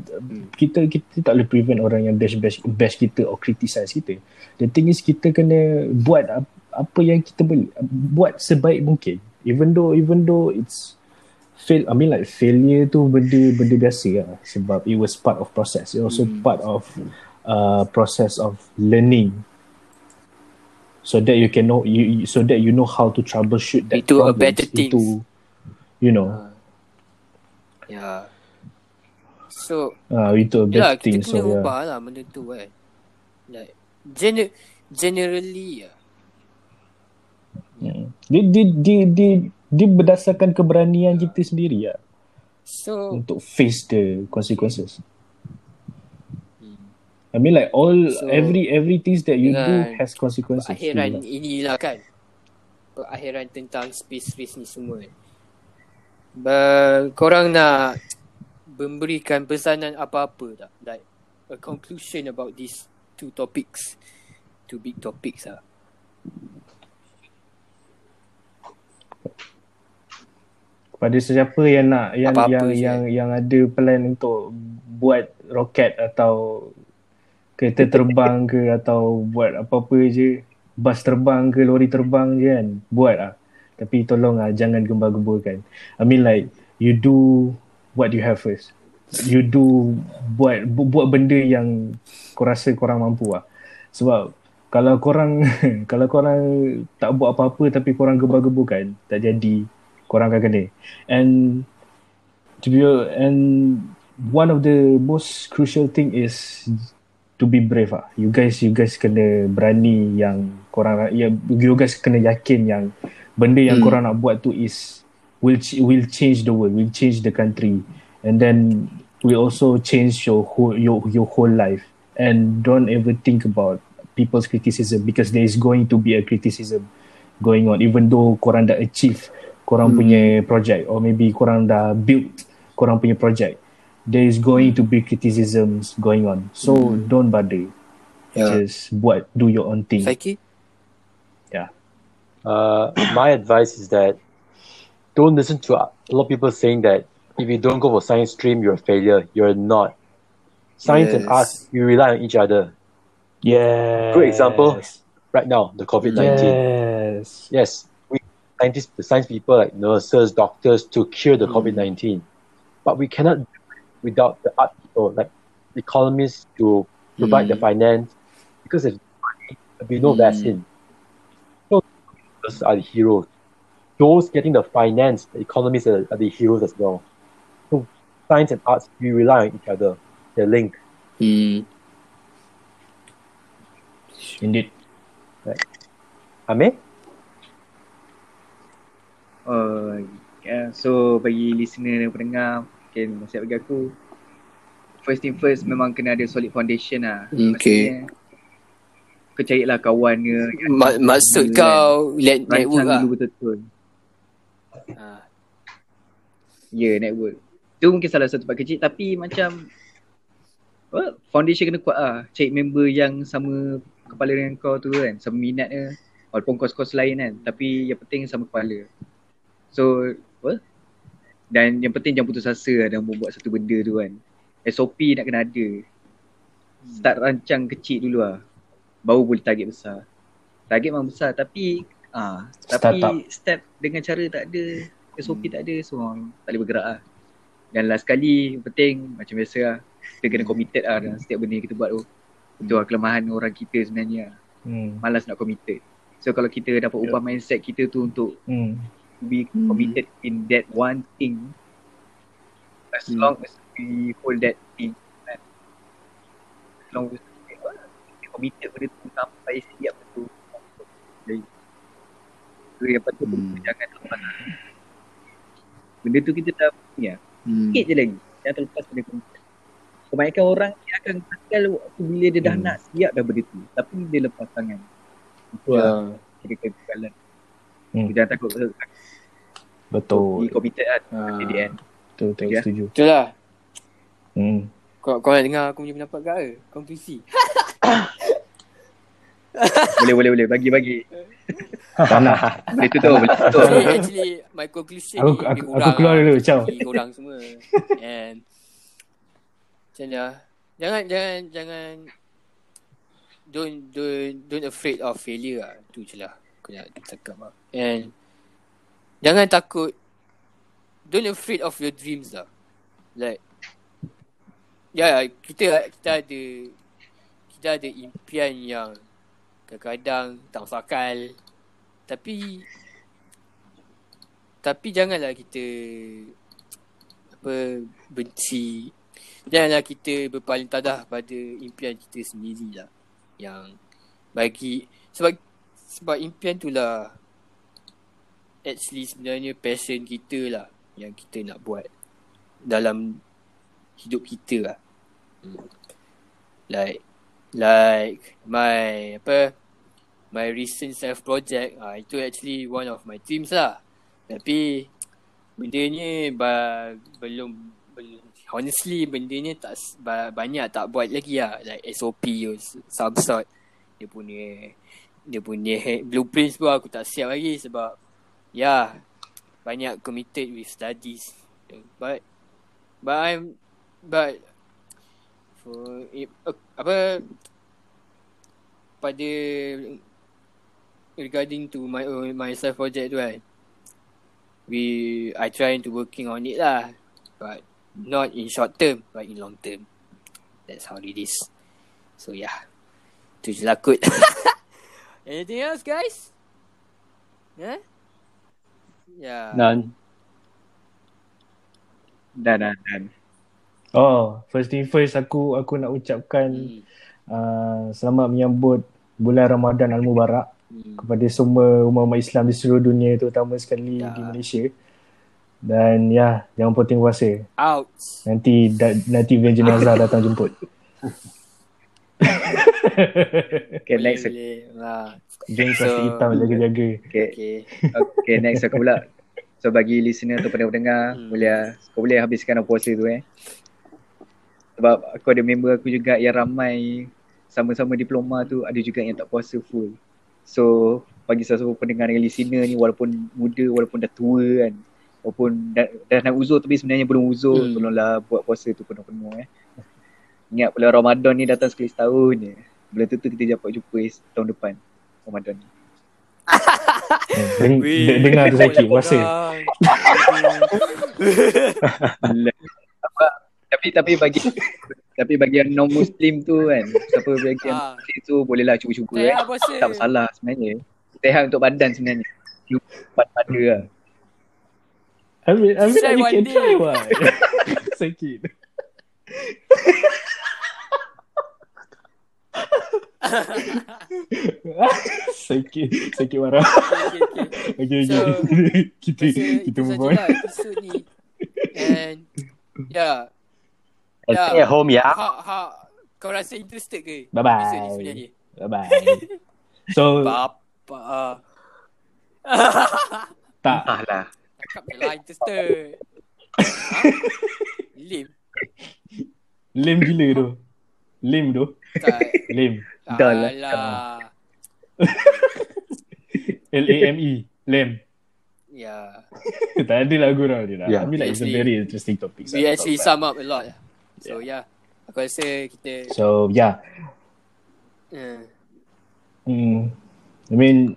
kita kita tak boleh prevent orang yang bash bash bash kita or criticize kita. The thing is kita kena buat ap- apa yang kita boleh buat sebaik mungkin. Even though even though it's fail I mean like failure tu benda benda biasa lah sebab it was part of process. It also part of uh, process of learning. So that you can know you so that you know how to troubleshoot that Into a better into you know Ya. So, uh, into a yalah better thing so kena yeah. ubah lah benda tu kan. Like, gener generally ya. Hmm. Dia, dia, dia, dia, dia berdasarkan keberanian kita sendiri lah So, untuk face the consequences. I mean like all So, every every things that you do has consequences. akhiran Lah. inilah kan. Akhiran tentang space race ni semua kan. Ba- korang nak memberikan pesanan apa-apa tak? Like a conclusion about these two topics. Two big topics lah. Pada sesiapa yang nak yang Apa-apa yang yang yang ada plan untuk buat roket atau kereta terbang ke atau buat apa-apa je bas terbang ke lori terbang je kan buat lah tapi tolong lah jangan gembar-gemburkan. I mean like you do what you have first. You do buat bu- buat benda yang kau rasa korang mampu lah sebab kalau korang kalau korang tak buat apa-apa tapi korang gembar-gemburkan tak jadi korang akan kena. And to be and one of the most crucial thing is to be brave ah. You guys you guys kena berani yang korang ya you guys kena yakin yang benda yang Hmm. korang nak buat tu is will will change the world, will change the country. And then will also change your whole your your whole life. And don't ever think about people's criticism because there is going to be a criticism going on. Even though korang dah achieve korang punya project or maybe korang dah build korang punya project there is going to be criticisms going on so don't bother Yeah. just buat do your own thing Saiki? Uh, my advice is that don't listen to a lot of people saying that if you don't go for science stream, you're a failure. You're not. Science and Yes. arts, we rely on each other. yes Good example. Right now, the COVID 19. yes Yes, we scientists, the science people like nurses, doctors to cure the COVID 19. But we cannot do it without the art people, like economists to provide the Mm. finance because if there'll be no Mm. vaccine. So those are the heroes. Those getting the finance, the economists are, are the heroes as well. So science and arts, we rely on each other. They're linked. Hmm. Indeed. Amir? Oh, yeah. So bagi listener dan pendengar mungkin nasihat bagi aku first thing first memang kena ada solid foundation lah. Okay. Maksudnya, Kau carilah kawan ke yang Ma- maksud kau let kan. network lah. betul-betul. Ha. Ya, yeah, network. Tu mungkin salah satu part kecil tapi macam well, foundation kena kuat lah. Cari member yang sama kepala dengan kau tu kan. Sama minat ke. Walaupun kos-kos lain kan. Tapi yang penting sama kepala. So, well, dan yang penting jangan putus asa lah dalam buat satu benda tu kan. SOP nak kena ada. Start rancang kecil dulu lah. Baru boleh target besar. Target memang besar tapi ah tapi Startup. step dengan cara tak ada SOP tak ada so tak boleh bergerak lah. Dan last kali penting macam biasa lah. Kita kena committed lah dalam setiap benda yang kita buat tu. Itu lah kelemahan orang kita sebenarnya. Hmm. Malas nak committed. So kalau kita dapat ubah mindset kita tu untuk Hmm. Be committed in that one thing. As Hmm. long as we hold that thing kan? As long as we we committed pada tu sampai siap betul jadi tu? Yang patut Hmm. hmm. jangan terlepas. Benda tu kita dah punya. Hmm. sikit je lagi. Jangan terlepas pada kebanyakan orang dia akan gagal waktu bila dia dah Hmm. nak siap dah benda tu. Tapi dia lepas tangan. Itu lah kira kegagalan Hmm. jangan takut be Betul. committed kan Ha. the end Betul, betul. Ya. Setuju. Betul lah. Hmm. Kau, kau nak dengar aku punya pendapat kau ke? Konklusi. boleh boleh boleh bagi bagi Tak nak. boleh tutup boleh tutup actually, actually my conclusion Aku- ni aku- aku keluar lah dulu, ciao. bagi korang semua. And macam mana? Jangan jangan jangan don't don't don't afraid of failure lah. Tu je lah aku nak cakap lah. And jangan takut don't afraid of your dreams lah. Like ya yeah, kita kita ada kita ada impian yang kadang-kadang tak masuk akal tapi tapi janganlah kita apa benci janganlah kita berpaling tadah pada impian kita sendiri lah yang bagi sebab sebab impian tu lah. Actually sebenarnya passion kita lah yang kita nak buat dalam hidup kita lah. Like like my apa my recent self project ah itu actually one of my dreams lah. Tapi benda ni belum belum honestly benda ni tak banyak tak buat lagi lah. Like SOP tu some sort. Dia punya dia punya blueprints pun aku tak siap lagi sebab ya yeah, banyak committed with studies. But but I'm but for uh, apa pada regarding to my own my self project tu kan we I trying to working on it lah but not in short term but in long term. That's how it is. So yeah tu je lah kot anything else guys yeah yeah None. dan dan dan Oh, first thing first aku aku nak ucapkan hmm. uh, selamat menyambut bulan Ramadan Al-Mubarak Hmm. kepada semua umat-umat Islam di seluruh dunia terutama sekali Ya. di Malaysia. Dan ya, jangan puting puasa. out Nanti da, nanti van jenazah datang jemput. okay boleh, next boleh. Ha. So- plastik hitam jaga-jaga. okay okay okay next aku pula so bagi listener atau pendengar Hmm. boleh kau boleh habiskan puasa tu eh sebab aku ada member aku juga yang ramai sama-sama diploma tu ada juga yang tak puasa full so bagi sesiapa pendengar dengan listener ni walaupun muda walaupun dah tua kan walaupun dah, dah nak uzur tapi sebenarnya belum uzur Hmm. tolonglah buat puasa tu penuh-penuh eh ingat bulan Ramadan ni datang sekali setahun je bulan tu tu kita dapat jumpa tahun depan Ramadan ni Deng, de- dengar tu sakit puasa. Apa, tapi tapi bagi tapi bagi yang non muslim tu kan siapa bagi yang Ah. muslim tu bolehlah cuba-cuba eh. Tak masalah sebenarnya sehat untuk badan sebenarnya Cuba pada lah I mean, I mean Try you one can day. try what. sakit. Sakit, sakit marah. Okay, okay. Okay, okay. So, kita kita move on. sajalah episod ni. And yeah. Ya. stay at home ya. Ha, ha, kau rasa interested ke? Ni sebenarnya. Bye bye. So Bapa. ah. tak Ah lah. Cakap lah interested. ha? Lim. lame gila tu. Lame tu. Tak. Lame. Dah lah. Alah. L A M E. Lame. Yeah. tak ada lah gurau dia lah. Yeah. I mean like it's a very interesting topic. We actually sum up a lot. So yeah. Aku rasa kita So yeah. uh, Hmm. I mean,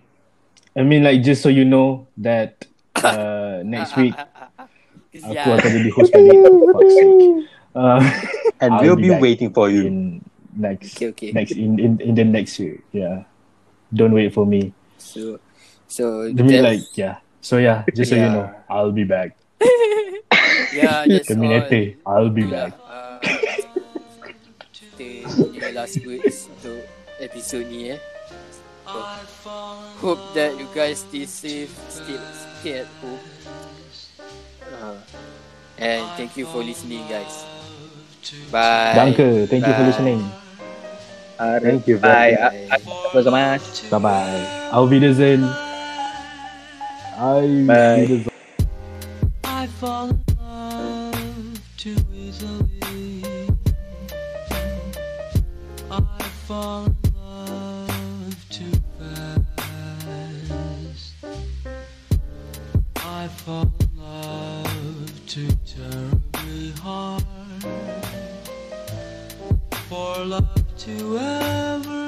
I mean like just so you know that uh, next week aku akan jadi host. Fuck's sake. Uh, And I'll we'll be be waiting for you. in next Okay, okay. next in, in in the next year. Yeah. Don't wait for me. So so I mean like yeah. So yeah, just so you know, I'll be back. yeah, that's all. I'll be back. Uh, kita last words untuk episod ni eh. So, hope that you guys stay safe, stay, stay at home. Uh, and thank you for listening guys. Bye. Danke, thank you for Bye. Thank you Bye. very much. Apa zaman? Bye bye. Auf Wiedersehen. Auf Bye. Wiedersehen. I fall in love too easily. I fall in love too fast. I fall in love too terribly hard. For love to ever